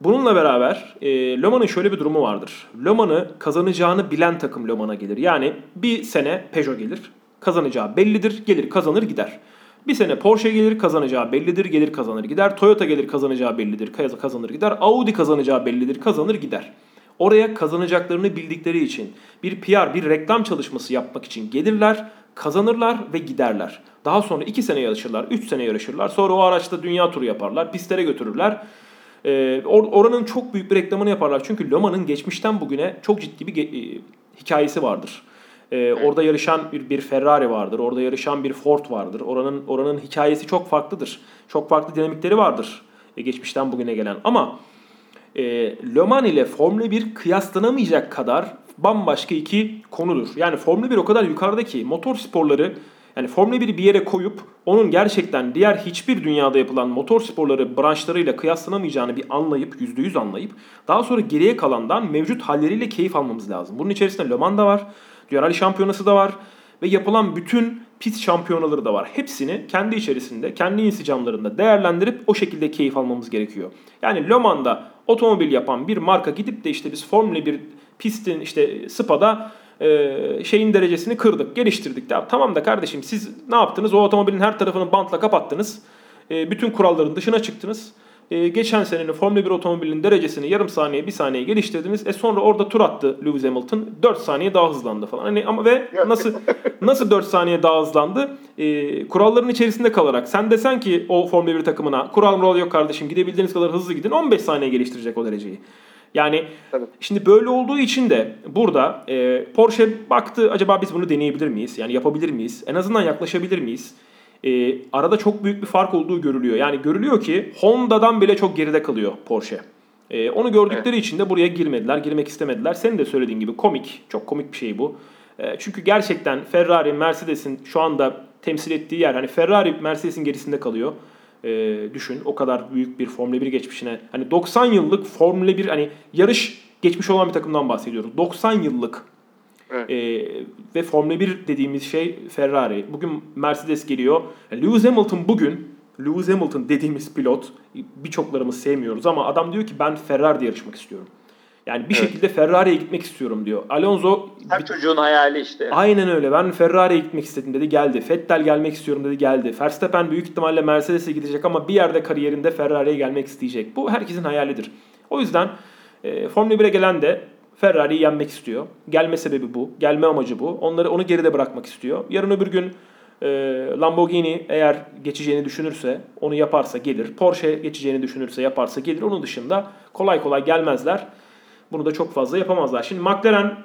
Bununla beraber e, Le şöyle bir durumu vardır. Le kazanacağını bilen takım Le gelir. Yani bir sene Peugeot gelir, kazanacağı bellidir. Gelir kazanır gider. Bir sene Porsche gelir kazanacağı bellidir. Gelir kazanır gider. Toyota gelir kazanacağı bellidir. Kazanır gider. Audi kazanacağı bellidir. Kazanır gider. Oraya kazanacaklarını bildikleri için bir PR, bir reklam çalışması yapmak için gelirler, kazanırlar ve giderler. Daha sonra 2 sene yarışırlar, 3 sene yarışırlar. Sonra o araçta dünya turu yaparlar, pistlere götürürler. Ee, oranın çok büyük bir reklamını yaparlar. Çünkü Loma'nın geçmişten bugüne çok ciddi bir e, hikayesi vardır. Ee, orada yarışan bir, bir Ferrari vardır, orada yarışan bir Ford vardır. Oranın oranın hikayesi çok farklıdır. Çok farklı dinamikleri vardır e, geçmişten bugüne gelen. Ama e, Le Mans ile Formula 1 kıyaslanamayacak kadar bambaşka iki konudur. Yani Formula 1 o kadar yukarıda ki motor sporları yani Formula 1'i bir yere koyup onun gerçekten diğer hiçbir dünyada yapılan motor sporları branşlarıyla kıyaslanamayacağını bir anlayıp, %100 anlayıp daha sonra geriye kalandan mevcut halleriyle keyif almamız lazım. Bunun içerisinde Le Mans da var. Dünya Şampiyonası da var. Ve yapılan bütün pit şampiyonaları da var. Hepsini kendi içerisinde, kendi insicamlarında değerlendirip o şekilde keyif almamız gerekiyor. Yani Le Mans'da otomobil yapan bir marka gidip de işte biz Formula 1 pistin işte Spa'da e, şeyin derecesini kırdık, geliştirdik. Ya, tamam da kardeşim siz ne yaptınız? O otomobilin her tarafını bantla kapattınız. E, bütün kuralların dışına çıktınız e, geçen senenin Formula 1 otomobilinin derecesini yarım saniye, bir saniye geliştirdiniz. E sonra orada tur attı Lewis Hamilton. 4 saniye daha hızlandı falan. Hani ama ve nasıl nasıl 4 saniye daha hızlandı? E, kuralların içerisinde kalarak. Sen desen ki o Formula 1 takımına kural mural yok kardeşim gidebildiğiniz kadar hızlı gidin. 15 saniye geliştirecek o dereceyi. Yani Tabii. şimdi böyle olduğu için de burada e, Porsche baktı acaba biz bunu deneyebilir miyiz? Yani yapabilir miyiz? En azından yaklaşabilir miyiz? e, arada çok büyük bir fark olduğu görülüyor. Yani görülüyor ki Honda'dan bile çok geride kalıyor Porsche. E, onu gördükleri evet. için de buraya girmediler, girmek istemediler. Senin de söylediğin gibi komik, çok komik bir şey bu. E, çünkü gerçekten Ferrari, Mercedes'in şu anda temsil ettiği yer, hani Ferrari Mercedes'in gerisinde kalıyor. E, düşün o kadar büyük bir Formula 1 geçmişine. Hani 90 yıllık Formula 1 hani yarış geçmiş olan bir takımdan bahsediyoruz. 90 yıllık Evet. E, ve Formula 1 dediğimiz şey Ferrari. Bugün Mercedes geliyor. Lewis Hamilton bugün Lewis Hamilton dediğimiz pilot birçoklarımız sevmiyoruz ama adam diyor ki ben Ferrari'de yarışmak istiyorum. Yani bir evet. şekilde Ferrari'ye gitmek istiyorum diyor. Alonso her çocuğun hayali işte. Aynen öyle. Ben Ferrari'ye gitmek istedim dedi geldi. Vettel gelmek istiyorum dedi geldi. Verstappen büyük ihtimalle Mercedes'e gidecek ama bir yerde kariyerinde Ferrari'ye gelmek isteyecek. Bu herkesin hayalidir. O yüzden e, Formula 1'e gelen de Ferrari'yi yenmek istiyor. Gelme sebebi bu. Gelme amacı bu. Onları onu geride bırakmak istiyor. Yarın öbür gün e, Lamborghini eğer geçeceğini düşünürse onu yaparsa gelir. Porsche geçeceğini düşünürse yaparsa gelir. Onun dışında kolay kolay gelmezler. Bunu da çok fazla yapamazlar. Şimdi McLaren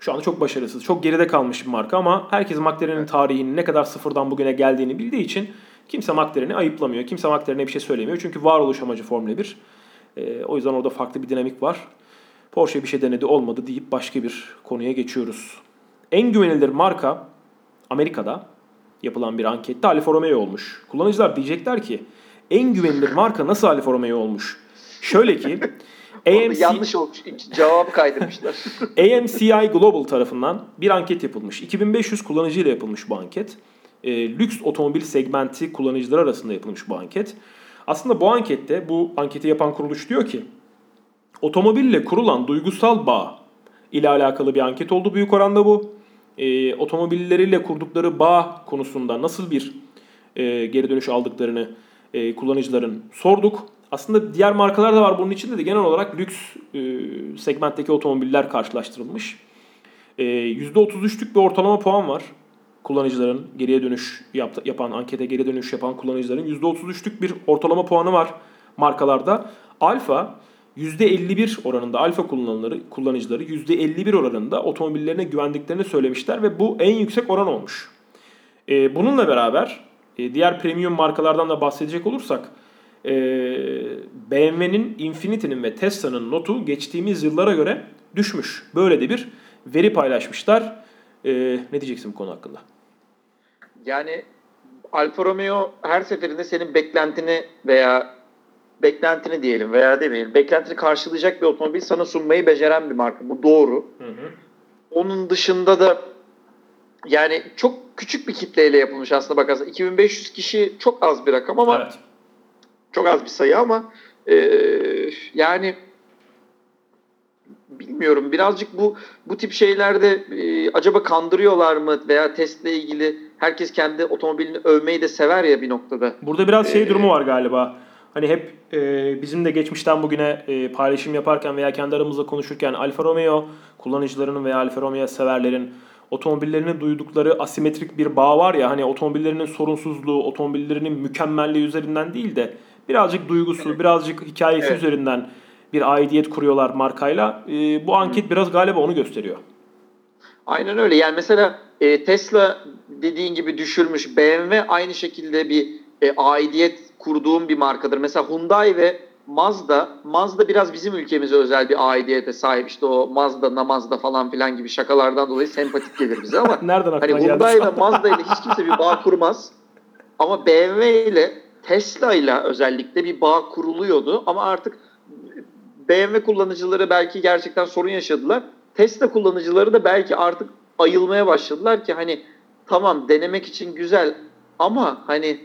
şu anda çok başarısız. Çok geride kalmış bir marka ama herkes McLaren'in tarihinin ne kadar sıfırdan bugüne geldiğini bildiği için Kimse McLaren'i ayıplamıyor. Kimse McLaren'e bir şey söylemiyor. Çünkü varoluş amacı Formula 1. E, o yüzden orada farklı bir dinamik var. Porsche bir şey denedi olmadı deyip başka bir konuya geçiyoruz. En güvenilir marka Amerika'da yapılan bir ankette Alfa Romeo olmuş. Kullanıcılar diyecekler ki en güvenilir marka nasıl Alfa Romeo olmuş? Şöyle ki AMC, yanlış olmuş. Cevabı kaydırmışlar. AMCI Global tarafından bir anket yapılmış. 2500 kullanıcıyla yapılmış bu anket. E, lüks otomobil segmenti kullanıcılar arasında yapılmış bu anket. Aslında bu ankette bu anketi yapan kuruluş diyor ki otomobille kurulan duygusal bağ ile alakalı bir anket oldu büyük oranda bu. E, otomobilleriyle kurdukları bağ konusunda nasıl bir e, geri dönüş aldıklarını e, kullanıcıların sorduk. Aslında diğer markalar da var bunun içinde de genel olarak lüks e, segmentteki otomobiller karşılaştırılmış. E, %33'lük bir ortalama puan var. Kullanıcıların geriye dönüş yaptı, yapan, ankete geri dönüş yapan kullanıcıların %33'lük bir ortalama puanı var markalarda. Alfa %51 oranında alfa kullanıcıları, kullanıcıları %51 oranında otomobillerine güvendiklerini söylemişler ve bu en yüksek oran olmuş. E, bununla beraber e, diğer premium markalardan da bahsedecek olursak e, BMW'nin, Infinity'nin ve Tesla'nın notu geçtiğimiz yıllara göre düşmüş. Böyle de bir veri paylaşmışlar. E, ne diyeceksin bu konu hakkında? Yani Alfa Romeo her seferinde senin beklentini veya beklentini diyelim veya demeyelim beklentini karşılayacak bir otomobil sana sunmayı beceren bir marka. Bu doğru. Hı hı. Onun dışında da yani çok küçük bir kitleyle yapılmış aslında bakarsan. 2500 kişi çok az bir rakam ama evet. Çok az bir sayı ama e, yani bilmiyorum birazcık bu bu tip şeylerde e, acaba kandırıyorlar mı veya testle ilgili herkes kendi otomobilini övmeyi de sever ya bir noktada. Burada biraz şey ee, durumu var galiba. Hani hep e, bizim de geçmişten bugüne e, paylaşım yaparken veya kendi aramızda konuşurken Alfa Romeo kullanıcılarının veya Alfa Romeo severlerin otomobillerine duydukları asimetrik bir bağ var ya hani otomobillerinin sorunsuzluğu, otomobillerinin mükemmelliği üzerinden değil de birazcık duygusu, birazcık hikayesi evet. üzerinden bir aidiyet kuruyorlar markayla. E, bu anket biraz galiba onu gösteriyor. Aynen öyle. Yani mesela e, Tesla dediğin gibi düşürmüş. BMW aynı şekilde bir e, aidiyet kurduğum bir markadır. Mesela Hyundai ve Mazda, Mazda biraz bizim ülkemize özel bir aidiyete sahip. İşte o Mazda, Namazda falan filan gibi şakalardan dolayı sempatik gelir bize ama Nereden hani Hyundai ve Mazda ile hiç kimse bir bağ kurmaz. Ama BMW ile Tesla ile özellikle bir bağ kuruluyordu ama artık BMW kullanıcıları belki gerçekten sorun yaşadılar. Tesla kullanıcıları da belki artık ayılmaya başladılar ki hani tamam denemek için güzel ama hani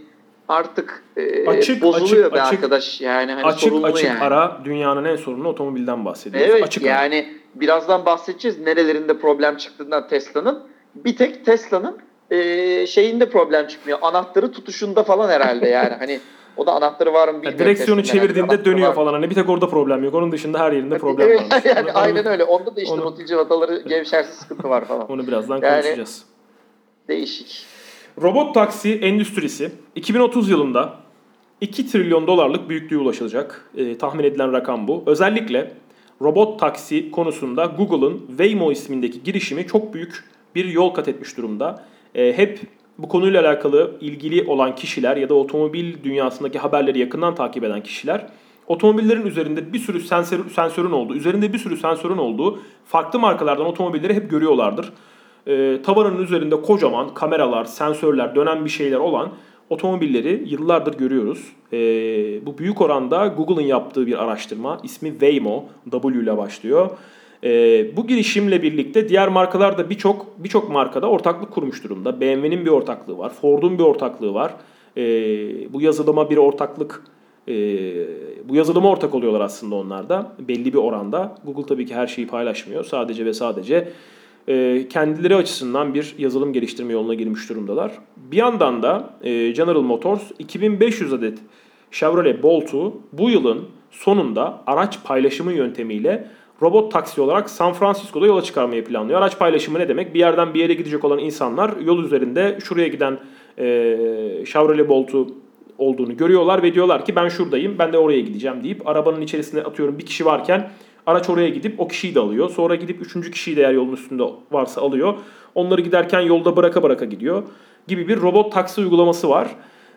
artık e, açık, bozuluyor açık, be açık, arkadaş. Yani hani açık açık yani. ara dünyanın en sorunlu otomobilden bahsediyoruz. Evet açık yani ara. birazdan bahsedeceğiz nerelerinde problem çıktığından Tesla'nın. Bir tek Tesla'nın e, şeyinde problem çıkmıyor. Anahtarı tutuşunda falan herhalde yani. hani o da anahtarı var mı bilmiyorum. Yani direksiyonu çevirdiğinde dönüyor falan. Hani bir tek orada problem yok. Onun dışında her yerinde problem var. yani onu, aynen öyle. Onda da işte onu, rotil civataları gevşerse sıkıntı var falan. Onu birazdan yani, konuşacağız. Değişik. Robot taksi endüstrisi 2030 yılında 2 trilyon dolarlık büyüklüğe ulaşılacak. E, tahmin edilen rakam bu. Özellikle robot taksi konusunda Google'ın Waymo ismindeki girişimi çok büyük bir yol kat etmiş durumda. E, hep bu konuyla alakalı ilgili olan kişiler ya da otomobil dünyasındaki haberleri yakından takip eden kişiler otomobillerin üzerinde bir sürü sensör, sensörün olduğu, üzerinde bir sürü sensörün olduğu farklı markalardan otomobilleri hep görüyorlardır. E, tavanın üzerinde kocaman kameralar, sensörler, dönen bir şeyler olan otomobilleri yıllardır görüyoruz. E, bu büyük oranda Google'ın yaptığı bir araştırma. İsmi Waymo, W ile başlıyor. E, bu girişimle birlikte diğer markalar da birçok birçok markada ortaklık kurmuş durumda. BMW'nin bir ortaklığı var, Ford'un bir ortaklığı var. E, bu yazılıma bir ortaklık e, bu yazılıma ortak oluyorlar aslında onlar da belli bir oranda. Google tabii ki her şeyi paylaşmıyor. Sadece ve sadece e, kendileri açısından bir yazılım geliştirme yoluna girmiş durumdalar. Bir yandan da e, General Motors 2500 adet Chevrolet Bolt'u bu yılın sonunda araç paylaşımı yöntemiyle robot taksi olarak San Francisco'da yola çıkarmayı planlıyor. Araç paylaşımı ne demek? Bir yerden bir yere gidecek olan insanlar yol üzerinde şuraya giden e, Chevrolet Bolt'u olduğunu görüyorlar ve diyorlar ki ben şuradayım ben de oraya gideceğim deyip arabanın içerisinde atıyorum bir kişi varken Araç oraya gidip o kişiyi de alıyor. Sonra gidip üçüncü kişiyi de eğer yolun üstünde varsa alıyor. Onları giderken yolda bıraka bıraka gidiyor gibi bir robot taksi uygulaması var.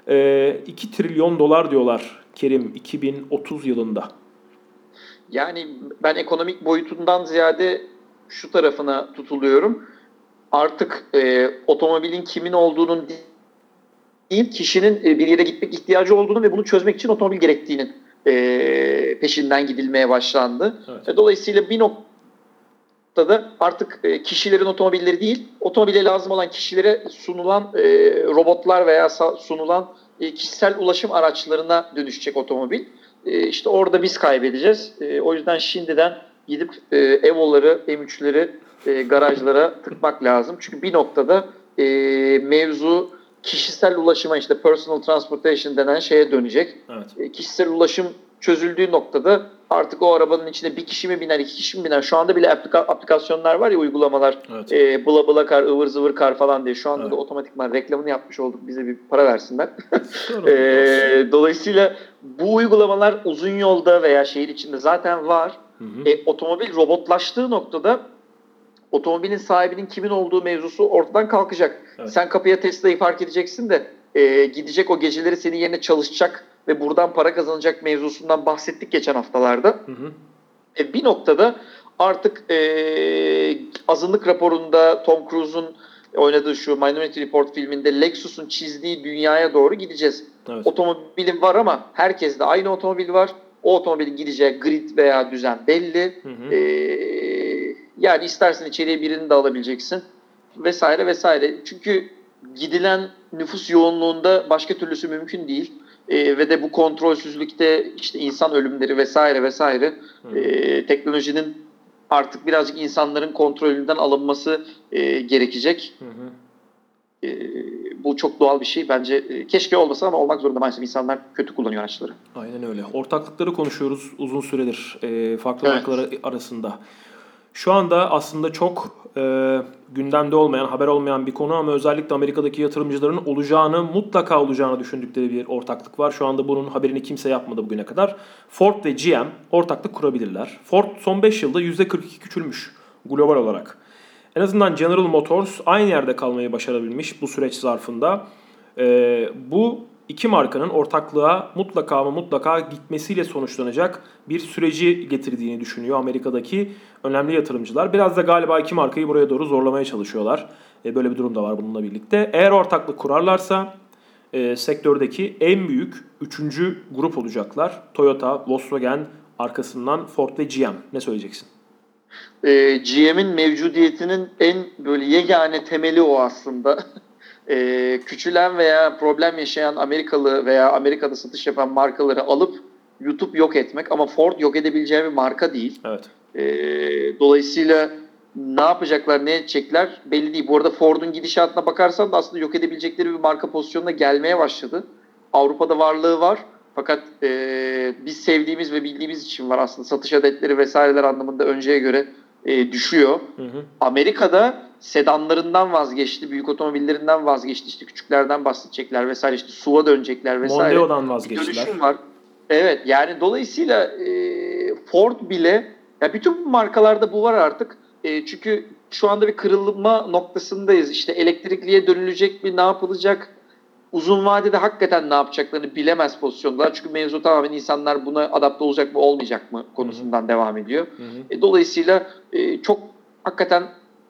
E, 2 trilyon dolar diyorlar Kerim 2030 yılında. Yani ben ekonomik boyutundan ziyade şu tarafına tutuluyorum. Artık e, otomobilin kimin olduğunun değil, kişinin e, bir yere gitmek ihtiyacı olduğunu ve bunu çözmek için otomobil gerektiğinin e, peşinden gidilmeye başlandı. Evet. E, dolayısıyla bir noktada artık e, kişilerin otomobilleri değil, otomobile lazım olan kişilere sunulan e, robotlar veya sunulan e, kişisel ulaşım araçlarına dönüşecek otomobil. E, işte orada biz kaybedeceğiz. E, o yüzden şimdiden gidip e, Evo'ları, M3'leri e, garajlara tıkmak lazım. Çünkü bir noktada e, mevzu kişisel ulaşıma işte personal transportation denen şeye dönecek. Evet. E, kişisel ulaşım çözüldüğü noktada artık o arabanın içinde bir kişi mi biner, iki kişi mi biner? Şu anda bile aplika- aplikasyonlar var ya uygulamalar. Evet. E, bula bula kar, ıvır zıvır kar falan diye. Şu anda evet. da otomatikman reklamını yapmış olduk. Bize bir para versinler. e, dolayısıyla bu uygulamalar uzun yolda veya şehir içinde zaten var. Hı hı. E, otomobil robotlaştığı noktada otomobilin sahibinin kimin olduğu mevzusu ortadan kalkacak. Evet. Sen kapıya Tesla'yı park edeceksin de e, gidecek o geceleri senin yerine çalışacak ve buradan para kazanacak mevzusundan bahsettik geçen haftalarda. Hı hı. E, bir noktada artık e, azınlık raporunda Tom Cruise'un oynadığı şu Minority Report filminde Lexus'un çizdiği dünyaya doğru gideceğiz. Evet. Otomobilin var ama herkes de aynı otomobil var. O otomobilin gideceği grid veya düzen belli. Hı hı. Ee, yani istersen içeriye birini de alabileceksin vesaire vesaire. Çünkü gidilen nüfus yoğunluğunda başka türlüsü mümkün değil. E, ve de bu kontrolsüzlükte işte insan ölümleri vesaire vesaire e, teknolojinin artık birazcık insanların kontrolünden alınması e, gerekecek. Hı hı. E, bu çok doğal bir şey. Bence e, keşke olmasa ama olmak zorunda maalesef. insanlar kötü kullanıyor araçları. Aynen öyle. Ortaklıkları konuşuyoruz uzun süredir e, farklı evet. markalar arasında. Şu anda aslında çok e, gündemde olmayan, haber olmayan bir konu ama özellikle Amerika'daki yatırımcıların olacağını, mutlaka olacağını düşündükleri bir ortaklık var. Şu anda bunun haberini kimse yapmadı bugüne kadar. Ford ve GM ortaklık kurabilirler. Ford son 5 yılda %42 küçülmüş global olarak. En azından General Motors aynı yerde kalmayı başarabilmiş bu süreç zarfında. E, bu iki markanın ortaklığa mutlaka ama mutlaka gitmesiyle sonuçlanacak bir süreci getirdiğini düşünüyor Amerika'daki önemli yatırımcılar. Biraz da galiba iki markayı buraya doğru zorlamaya çalışıyorlar. E, böyle bir durum da var bununla birlikte. Eğer ortaklık kurarlarsa e, sektördeki en büyük üçüncü grup olacaklar. Toyota, Volkswagen, arkasından Ford ve GM. Ne söyleyeceksin? E, GM'in mevcudiyetinin en böyle yegane temeli o aslında. e, küçülen veya problem yaşayan Amerikalı veya Amerika'da satış yapan markaları alıp YouTube yok etmek ama Ford yok edebileceği bir marka değil. Evet. E, dolayısıyla ne yapacaklar, ne edecekler belli değil. Bu arada Ford'un gidişatına bakarsan da aslında yok edebilecekleri bir marka pozisyonuna gelmeye başladı. Avrupa'da varlığı var. Fakat e, biz sevdiğimiz ve bildiğimiz için var aslında. Satış adetleri vesaireler anlamında önceye göre e, düşüyor. Hı hı. Amerika'da sedanlarından vazgeçti, büyük otomobillerinden vazgeçti, işte küçüklerden bahsedecekler vesaire, işte SUV'a dönecekler vesaire. Mondeo'dan vazgeçtiler. Dönüşüm var. Evet yani dolayısıyla e, Ford bile, ya bütün markalarda bu var artık. E, çünkü şu anda bir kırılma noktasındayız. İşte elektrikliye dönülecek mi, ne yapılacak? Uzun vadede hakikaten ne yapacaklarını bilemez pozisyondalar. Çünkü mevzu tamamen insanlar buna adapte olacak mı olmayacak mı konusundan Hı-hı. devam ediyor. E, dolayısıyla e, çok hakikaten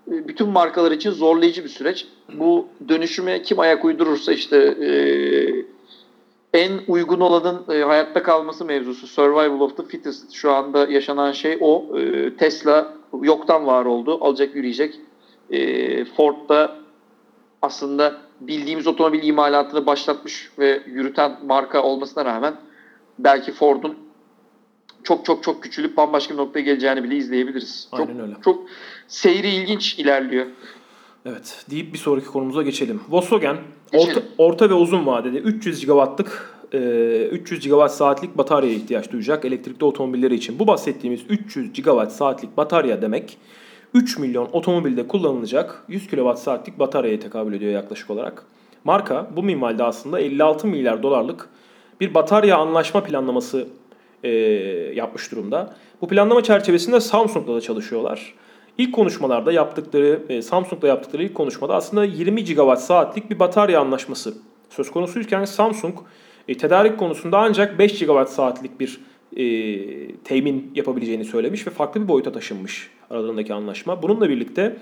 bütün markalar için zorlayıcı bir süreç. Bu dönüşüme kim ayak uydurursa işte e, en uygun olanın e, hayatta kalması mevzusu. Survival of the fittest. Şu anda yaşanan şey o. E, Tesla yoktan var oldu. Alacak yürüyecek. E, Ford da aslında bildiğimiz otomobil imalatını başlatmış ve yürüten marka olmasına rağmen belki Ford'un çok çok çok küçülüp bambaşka bir noktaya geleceğini bile izleyebiliriz. Aynen çok, öyle. Çok seyri ilginç ilerliyor. Evet deyip bir sonraki konumuza geçelim. Volkswagen orta, orta ve uzun vadede 300 gigawattlık 300 gigawatt saatlik bataryaya ihtiyaç duyacak elektrikli otomobilleri için. Bu bahsettiğimiz 300 gigawatt saatlik batarya demek 3 milyon otomobilde kullanılacak 100 kWh saatlik bataryaya tekabül ediyor yaklaşık olarak. Marka bu minvalde aslında 56 milyar dolarlık bir batarya anlaşma planlaması e, yapmış durumda. Bu planlama çerçevesinde Samsung'la da çalışıyorlar. İlk konuşmalarda yaptıkları, e, Samsung'la yaptıkları ilk konuşmada aslında 20 gigawatt saatlik bir batarya anlaşması söz konusuyken Samsung e, tedarik konusunda ancak 5 GB saatlik bir e, temin yapabileceğini söylemiş ve farklı bir boyuta taşınmış aralarındaki anlaşma. Bununla birlikte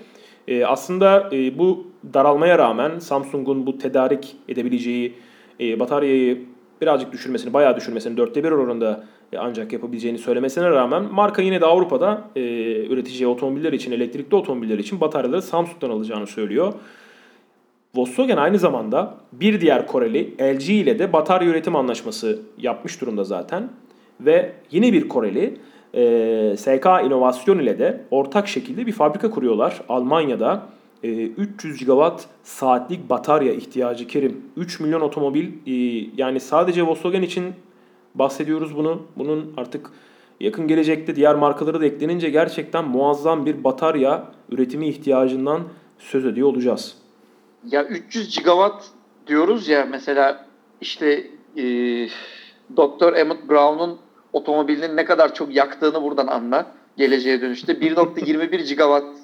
e, aslında e, bu daralmaya rağmen Samsung'un bu tedarik edebileceği e, bataryayı birazcık düşürmesini, bayağı düşürmesini, dörtte bir oranında ancak yapabileceğini söylemesine rağmen marka yine de Avrupa'da e, üreteceği otomobiller için, elektrikli otomobiller için bataryaları Samsung'dan alacağını söylüyor. Volkswagen aynı zamanda bir diğer Koreli LG ile de batarya üretim anlaşması yapmış durumda zaten. Ve yine bir Koreli e, SK İnovasyon ile de ortak şekilde bir fabrika kuruyorlar. Almanya'da e, 300 gigawatt saatlik batarya ihtiyacı Kerim. 3 milyon otomobil e, yani sadece Volkswagen için bahsediyoruz bunu. Bunun artık yakın gelecekte diğer markaları da eklenince gerçekten muazzam bir batarya üretimi ihtiyacından söz ediyor olacağız. Ya 300 gigawatt diyoruz ya mesela işte e, Dr. Emmett Brown'un otomobilinin ne kadar çok yaktığını buradan anla. Geleceğe dönüşte 1.21 gigawatt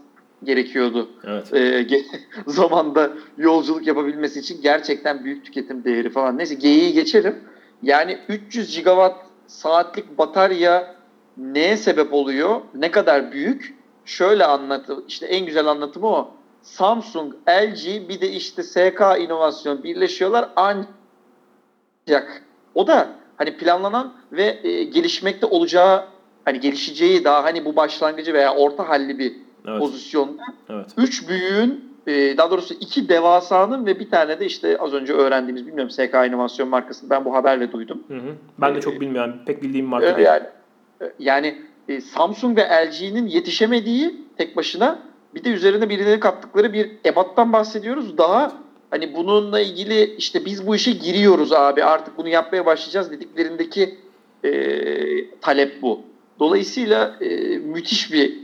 gerekiyordu. Evet. E, zamanda yolculuk yapabilmesi için gerçekten büyük tüketim değeri falan. Neyse G'yi geçelim. Yani 300 gigawatt saatlik batarya neye sebep oluyor? Ne kadar büyük? Şöyle anlatı, işte en güzel anlatımı o. Samsung, LG bir de işte SK inovasyon birleşiyorlar ancak o da hani planlanan ve e, gelişmekte olacağı hani gelişeceği daha hani bu başlangıcı veya orta halli bir evet. pozisyonda. Evet. Üç büyüğün e, daha doğrusu iki devasanın ve bir tane de işte az önce öğrendiğimiz bilmiyorum SK inovasyon markasını ben bu haberle duydum. Hı hı. Ben de çok ee, bilmiyorum. Pek bildiğim marka değil. Yani, e, yani e, Samsung ve LG'nin yetişemediği tek başına bir de üzerine birileri kattıkları bir ebattan bahsediyoruz. Daha hani bununla ilgili işte biz bu işe giriyoruz abi artık bunu yapmaya başlayacağız dediklerindeki e, talep bu. Dolayısıyla e, müthiş bir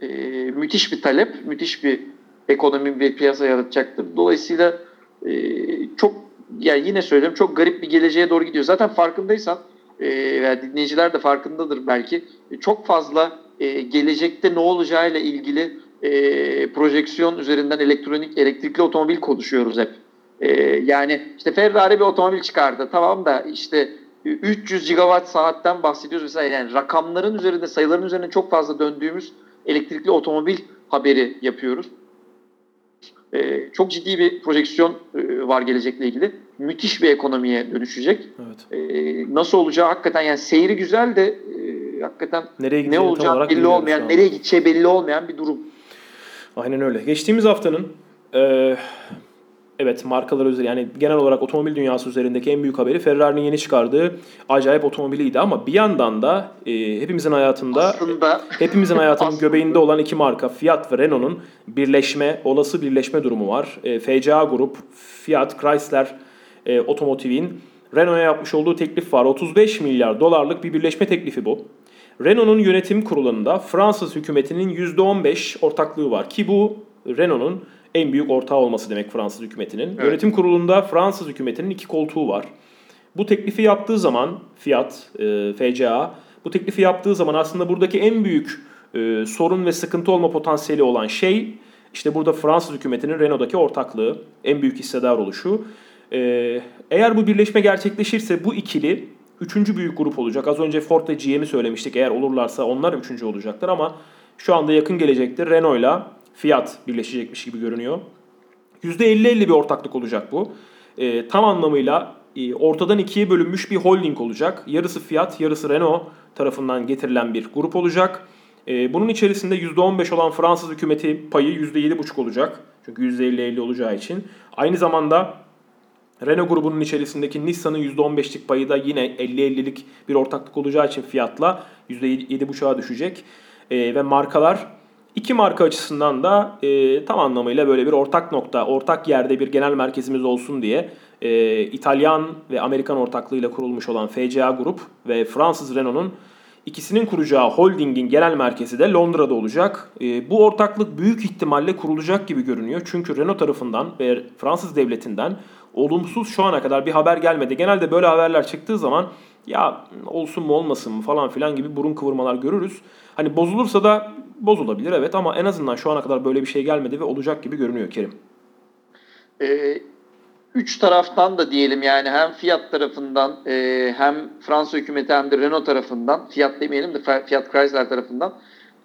e, müthiş bir talep, müthiş bir ekonomi ve piyasa yaratacaktır. Dolayısıyla e, çok yani yine söylüyorum çok garip bir geleceğe doğru gidiyor. Zaten farkındaysan e, veya dinleyiciler de farkındadır belki. E, çok fazla e, gelecekte ne olacağıyla ilgili e, projeksiyon üzerinden elektronik elektrikli otomobil konuşuyoruz hep. E, yani işte Ferrari bir otomobil çıkardı tamam da işte 300 gigawatt saatten bahsediyoruz mesela yani rakamların üzerinde sayıların üzerinde çok fazla döndüğümüz elektrikli otomobil haberi yapıyoruz. Ee, çok ciddi bir projeksiyon e, var gelecekle ilgili. Müthiş bir ekonomiye dönüşecek. Evet. Ee, nasıl olacağı hakikaten yani seyri güzel de e, hakikaten nereye ne olacağı belli olmayan, nereye gideceği belli olmayan bir durum. Aynen öyle. Geçtiğimiz haftanın e, evet markalar üzeri yani genel olarak otomobil dünyası üzerindeki en büyük haberi Ferrari'nin yeni çıkardığı acayip otomobiliydi ama bir yandan da e, hepimizin hayatında aslında, hepimizin hayatının göbeğinde olan iki marka Fiat ve Renault'un birleşme, olası birleşme durumu var. E, FCA Grup, Fiat, Chrysler e, Otomotiv'in Renault'a yapmış olduğu teklif var. 35 milyar dolarlık bir birleşme teklifi bu. Renault'un yönetim kurulunda Fransız hükümetinin %15 ortaklığı var ki bu Renault'un en büyük ortağı olması demek Fransız hükümetinin. Evet. Yönetim kurulunda Fransız hükümetinin iki koltuğu var. Bu teklifi yaptığı zaman Fiat, e, FCA bu teklifi yaptığı zaman aslında buradaki en büyük e, sorun ve sıkıntı olma potansiyeli olan şey işte burada Fransız hükümetinin Renault'daki ortaklığı, en büyük hissedar oluşu. E, eğer bu birleşme gerçekleşirse bu ikili üçüncü büyük grup olacak. Az önce Ford ve GM'i söylemiştik. Eğer olurlarsa onlar üçüncü olacaklar ama şu anda yakın gelecekte Renault'la Fiat birleşecekmiş gibi görünüyor. %50-50 bir ortaklık olacak bu. E, tam anlamıyla e, ortadan ikiye bölünmüş bir holding olacak. Yarısı Fiat, yarısı Renault tarafından getirilen bir grup olacak. E, bunun içerisinde %15 olan Fransız hükümeti payı %7,5 olacak. Çünkü %50-50 olacağı için. Aynı zamanda Renault grubunun içerisindeki Nissan'ın %15'lik payı da yine 50-50'lik bir ortaklık olacağı için fiyatla %7,5'a düşecek. E, ve markalar iki marka açısından da e, tam anlamıyla böyle bir ortak nokta, ortak yerde bir genel merkezimiz olsun diye e, İtalyan ve Amerikan ortaklığıyla kurulmuş olan FCA Grup ve Fransız Renault'un ikisinin kuracağı holdingin genel merkezi de Londra'da olacak. E, bu ortaklık büyük ihtimalle kurulacak gibi görünüyor. Çünkü Renault tarafından ve Fransız devletinden olumsuz şu ana kadar bir haber gelmedi. Genelde böyle haberler çıktığı zaman ya olsun mu olmasın mı falan filan gibi burun kıvırmalar görürüz. Hani bozulursa da bozulabilir evet ama en azından şu ana kadar böyle bir şey gelmedi ve olacak gibi görünüyor Kerim. Ee, üç taraftan da diyelim yani hem Fiat tarafından e, hem Fransa hükümeti hem de Renault tarafından Fiat demeyelim de Fiat Chrysler tarafından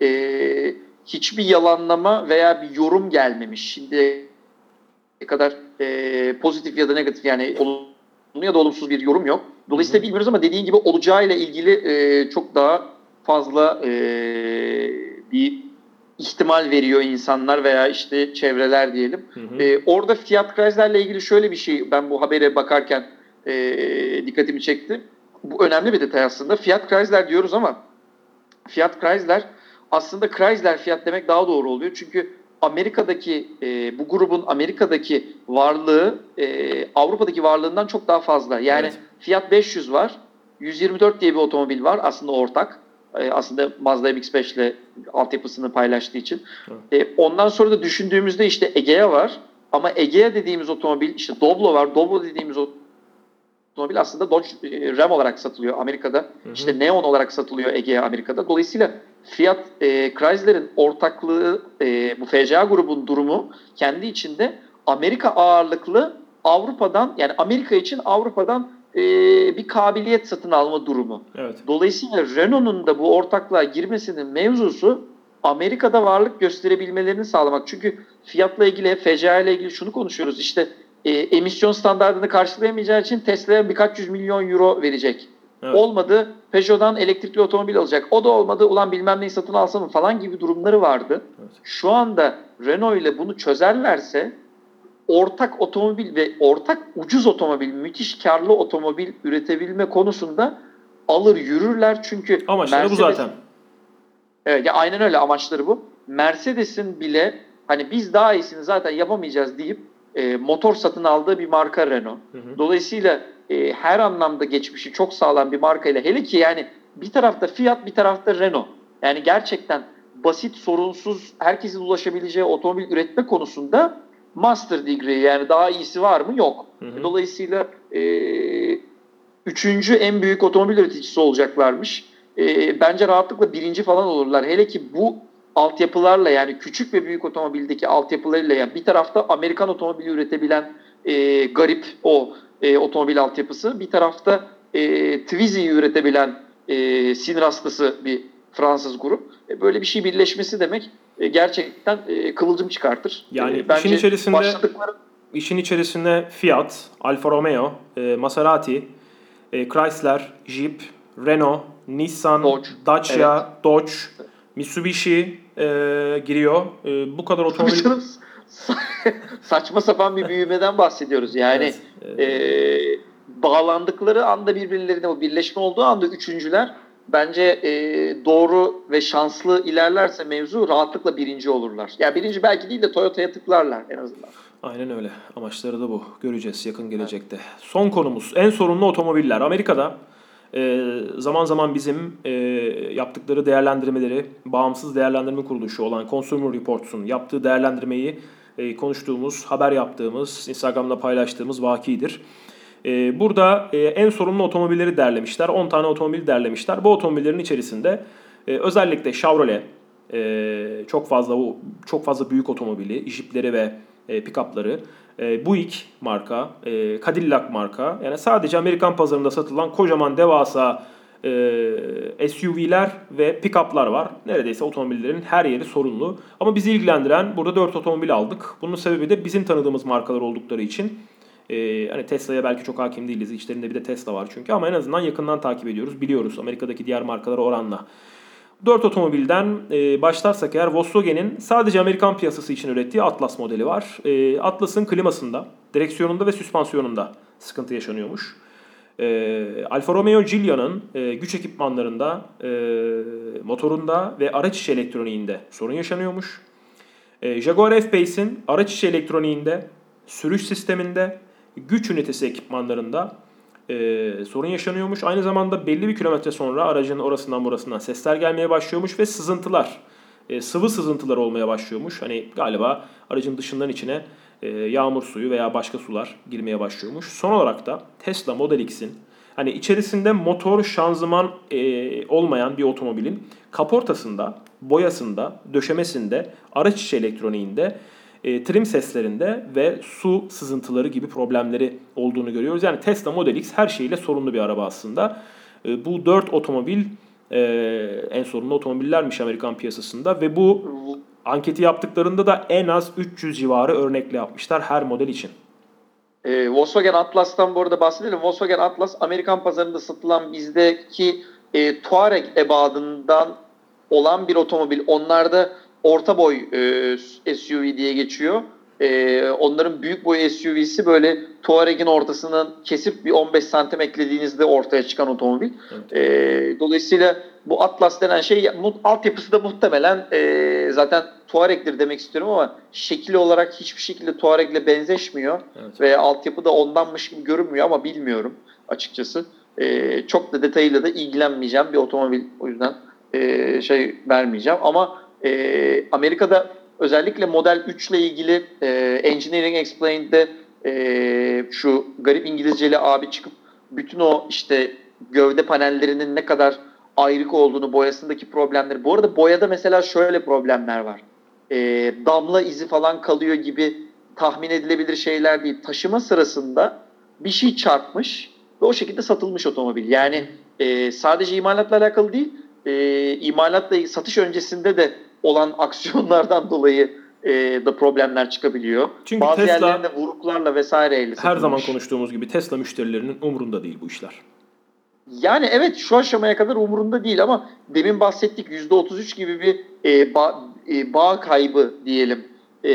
e, hiçbir yalanlama veya bir yorum gelmemiş. Şimdi kadar e, pozitif ya da negatif yani olumlu ya da olumsuz bir yorum yok. Dolayısıyla bilmiyoruz ama dediğin gibi olacağıyla ilgili e, çok daha fazla e, bir ihtimal veriyor insanlar veya işte çevreler diyelim. Hı hı. E, orada Fiat Chrysler'le ilgili şöyle bir şey ben bu habere bakarken e, dikkatimi çekti. Bu önemli bir detay aslında. Fiat Chrysler diyoruz ama Fiat Chrysler aslında Chrysler Fiat demek daha doğru oluyor. Çünkü Amerika'daki e, bu grubun Amerika'daki varlığı e, Avrupa'daki varlığından çok daha fazla. Yani evet. Fiat 500 var. 124 diye bir otomobil var aslında ortak. E, aslında Mazda MX-5 ile altyapısını paylaştığı için. Evet. E, ondan sonra da düşündüğümüzde işte Egea var. Ama Egea dediğimiz otomobil işte Doblo var. Doblo dediğimiz otomobil aslında Dodge e, Ram olarak satılıyor Amerika'da. Hı hı. İşte Neon olarak satılıyor Egea Amerika'da. Dolayısıyla Fiat e, Chrysler'in ortaklığı e, bu FCA grubun durumu kendi içinde Amerika ağırlıklı Avrupa'dan yani Amerika için Avrupa'dan e, bir kabiliyet satın alma durumu. Evet. Dolayısıyla Renault'un da bu ortaklığa girmesinin mevzusu Amerika'da varlık gösterebilmelerini sağlamak. Çünkü fiyatla ilgili, FCA ile ilgili şunu konuşuyoruz. İşte e, emisyon standartını karşılayamayacağı için Tesla'ya birkaç yüz milyon euro verecek. Evet. Olmadı Peugeot'dan elektrikli otomobil alacak. O da olmadı ulan bilmem neyi satın alsa mı falan gibi durumları vardı. Evet. Şu anda Renault ile bunu çözerlerse ortak otomobil ve ortak ucuz otomobil, müthiş karlı otomobil üretebilme konusunda alır yürürler. Çünkü amaçları Mercedes, bu zaten. Evet ya aynen öyle amaçları bu. Mercedes'in bile hani biz daha iyisini zaten yapamayacağız deyip e, motor satın aldığı bir marka Renault. Hı hı. Dolayısıyla e, her anlamda geçmişi çok sağlam bir markayla hele ki yani bir tarafta Fiat bir tarafta Renault. Yani gerçekten basit, sorunsuz, herkesin ulaşabileceği otomobil üretme konusunda master degree yani daha iyisi var mı? Yok. Hı hı. Dolayısıyla e, üçüncü en büyük otomobil üreticisi olacaklarmış. E, bence rahatlıkla birinci falan olurlar. Hele ki bu altyapılarla yani küçük ve büyük otomobildeki altyapılarıyla yani bir tarafta Amerikan otomobili üretebilen e, garip o e, otomobil altyapısı. Bir tarafta e, Twizy'yi üretebilen e, hastası bir Fransız grup. E, böyle bir şey birleşmesi demek e, gerçekten e, kıvılcım çıkartır. Yani e, bence işin içerisinde başladıkları... işin içerisinde Fiat, Alfa Romeo, e, Maserati, e, Chrysler, Jeep, Renault, Nissan, Dodge, Dacia, evet. Dodge, Mitsubishi e, giriyor. E, bu kadar otomobil saçma sapan bir büyümeden bahsediyoruz. Yani evet, evet. E, bağlandıkları anda birbirlerine o birleşme olduğu anda üçüncüler bence e, doğru ve şanslı ilerlerse mevzu rahatlıkla birinci olurlar. Ya yani birinci belki değil de Toyota'ya tıklarlar en azından. Aynen öyle. Amaçları da bu. Göreceğiz yakın gelecekte. Evet. Son konumuz en sorunlu otomobiller. Amerika'da e, zaman zaman bizim e, yaptıkları değerlendirmeleri bağımsız değerlendirme kuruluşu olan Consumer Reports'un yaptığı değerlendirmeyi e, konuştuğumuz, haber yaptığımız, Instagram'da paylaştığımız vakidir. E, burada e, en sorunlu otomobilleri derlemişler. 10 tane otomobil derlemişler. Bu otomobillerin içerisinde özellikle Chevrolet çok fazla çok fazla büyük otomobili, jipleri ve pick-up'ları, Buick marka, Cadillac marka yani sadece Amerikan pazarında satılan kocaman devasa e, SUV'ler ve pick-up'lar var. Neredeyse otomobillerin her yeri sorunlu. Ama bizi ilgilendiren burada 4 otomobil aldık. Bunun sebebi de bizim tanıdığımız markalar oldukları için. E, hani Tesla'ya belki çok hakim değiliz. İçlerinde bir de Tesla var çünkü ama en azından yakından takip ediyoruz. Biliyoruz Amerika'daki diğer markalara oranla. 4 otomobilden e, başlarsak eğer Volkswagen'in sadece Amerikan piyasası için ürettiği Atlas modeli var. E, Atlas'ın klimasında, direksiyonunda ve süspansiyonunda sıkıntı yaşanıyormuş. E, Alfa Romeo Giulia'nın e, güç ekipmanlarında, e, motorunda ve araç içi elektroniğinde sorun yaşanıyormuş. E, Jaguar F-Pace'in araç içi elektroniğinde, sürüş sisteminde, güç ünitesi ekipmanlarında e, sorun yaşanıyormuş. Aynı zamanda belli bir kilometre sonra aracın orasından burasından sesler gelmeye başlıyormuş ve sızıntılar, e, sıvı sızıntılar olmaya başlıyormuş. Hani galiba aracın dışından içine e, yağmur suyu veya başka sular girmeye başlıyormuş. Son olarak da Tesla Model X'in hani içerisinde motor, şanzıman e, olmayan bir otomobilin kaportasında, boyasında, döşemesinde, araç içi elektroniğinde e, trim seslerinde ve su sızıntıları gibi problemleri olduğunu görüyoruz. Yani Tesla Model X her şeyle sorunlu bir araba aslında. E, bu 4 otomobil e, en sorunlu otomobillermiş Amerikan piyasasında ve bu anketi yaptıklarında da en az 300 civarı örnekle yapmışlar her model için. E, Volkswagen Atlas'tan bu arada bahsedelim. Volkswagen Atlas Amerikan pazarında satılan bizdeki e, Touareg ebadından olan bir otomobil. Onlarda orta boy e, SUV diye geçiyor. E, onların büyük boy SUV'si böyle Touareg'in ortasından kesip bir 15 santim eklediğinizde ortaya çıkan otomobil. Evet. E, dolayısıyla bu Atlas denen şey altyapısı da muhtemelen e, zaten Touareg'dir demek istiyorum ama şekil olarak hiçbir şekilde Touareg'le benzeşmiyor. Evet. Ve altyapı da ondanmış gibi görünmüyor ama bilmiyorum açıkçası. E, çok da detayıyla da ilgilenmeyeceğim bir otomobil o yüzden e, şey vermeyeceğim ama e, Amerika'da özellikle Model 3 ile ilgili e, Engineering Explained'de e, şu garip İngilizceli abi çıkıp bütün o işte gövde panellerinin ne kadar ayrık olduğunu, boyasındaki problemleri. Bu arada boyada mesela şöyle problemler var. E, damla izi falan kalıyor gibi tahmin edilebilir şeyler değil. Taşıma sırasında bir şey çarpmış ve o şekilde satılmış otomobil. Yani e, sadece imalatla alakalı değil, e, imalatla satış öncesinde de olan aksiyonlardan dolayı e, da problemler çıkabiliyor. Çünkü Bazı Tesla, yerlerinde vuruklarla vesaireyle Her zaman konuştuğumuz gibi Tesla müşterilerinin umurunda değil bu işler. Yani evet şu aşamaya kadar umurunda değil ama demin bahsettik %33 gibi bir e, ba, e, bağ kaybı diyelim. E,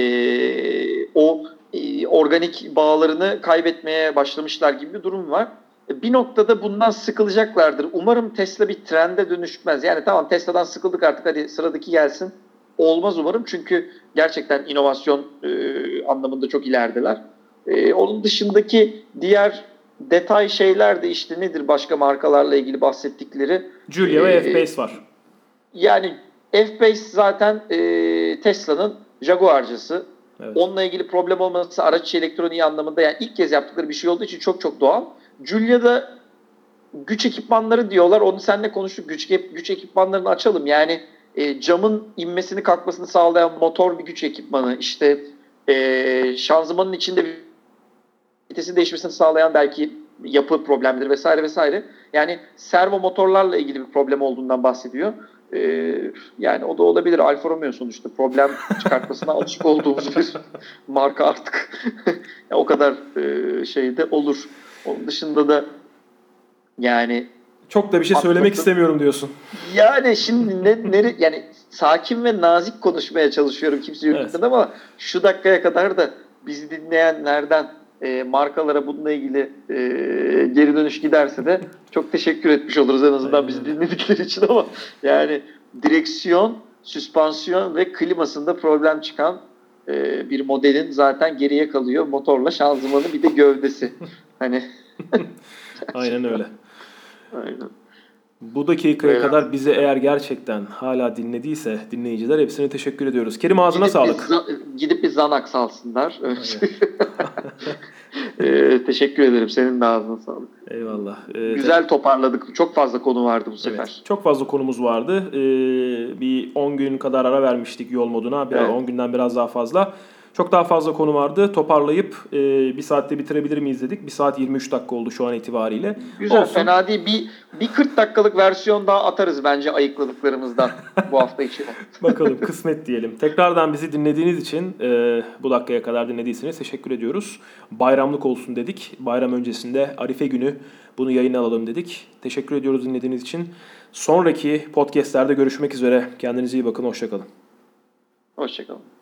o e, organik bağlarını kaybetmeye başlamışlar gibi bir durum var bir noktada bundan sıkılacaklardır. Umarım Tesla bir trende dönüşmez. Yani tamam Tesla'dan sıkıldık artık hadi sıradaki gelsin. Olmaz umarım çünkü gerçekten inovasyon e, anlamında çok ilerideler. E, onun dışındaki diğer detay şeyler de işte nedir başka markalarla ilgili bahsettikleri. Julia e, ve F-Pace var. Yani F-Pace zaten e, Tesla'nın Jaguar'cısı. Evet. Onunla ilgili problem olması araç elektroniği anlamında yani ilk kez yaptıkları bir şey olduğu için çok çok doğal. Julia'da güç ekipmanları diyorlar. Onu seninle konuştuk. Güç, güç ekipmanlarını açalım. Yani e, camın inmesini kalkmasını sağlayan motor bir güç ekipmanı. İşte e, şanzımanın içinde bir vitesin değişmesini sağlayan belki yapı problemleri vesaire vesaire. Yani servo motorlarla ilgili bir problem olduğundan bahsediyor. Ee, yani o da olabilir. Alfa Romeo sonuçta problem çıkartmasına alışık olduğumuz bir marka artık. o kadar e, şeyde olur. Onun dışında da yani çok da bir şey söylemek atladım. istemiyorum diyorsun. Yani şimdi ne, nere, yani sakin ve nazik konuşmaya çalışıyorum kimse yok evet. ama şu dakikaya kadar da bizi dinleyenlerden e, markalara bununla ilgili e, geri dönüş giderse de çok teşekkür etmiş oluruz en azından Aynen. bizi dinledikleri için ama yani direksiyon, süspansiyon ve klimasında problem çıkan e, bir modelin zaten geriye kalıyor. Motorla şanzımanı bir de gövdesi. hani Aynen öyle. Aynen. Bu dakikaya evet. kadar bizi eğer gerçekten hala dinlediyse dinleyiciler hepsine teşekkür ediyoruz. Kerim ağzına gidip sağlık. Bir, gidip bir Xanax alsınlar. ee, teşekkür ederim. Senin de ağzına sağlık. Eyvallah. Ee, Güzel toparladık. Çok fazla konu vardı bu sefer. Evet, çok fazla konumuz vardı. Ee, bir 10 gün kadar ara vermiştik yol moduna. Bir evet. 10 günden biraz daha fazla. Çok daha fazla konu vardı. Toparlayıp e, bir saatte bitirebilir miyiz dedik. Bir saat 23 dakika oldu şu an itibariyle. Güzel Olsun. fena değil. Bir, bir 40 dakikalık versiyon daha atarız bence ayıkladıklarımızdan bu hafta için. Bakalım kısmet diyelim. Tekrardan bizi dinlediğiniz için e, bu dakikaya kadar dinlediyseniz teşekkür ediyoruz. Bayramlık olsun dedik. Bayram öncesinde Arife günü bunu yayına alalım dedik. Teşekkür ediyoruz dinlediğiniz için. Sonraki podcastlerde görüşmek üzere. Kendinize iyi bakın. Hoşçakalın. Hoşçakalın.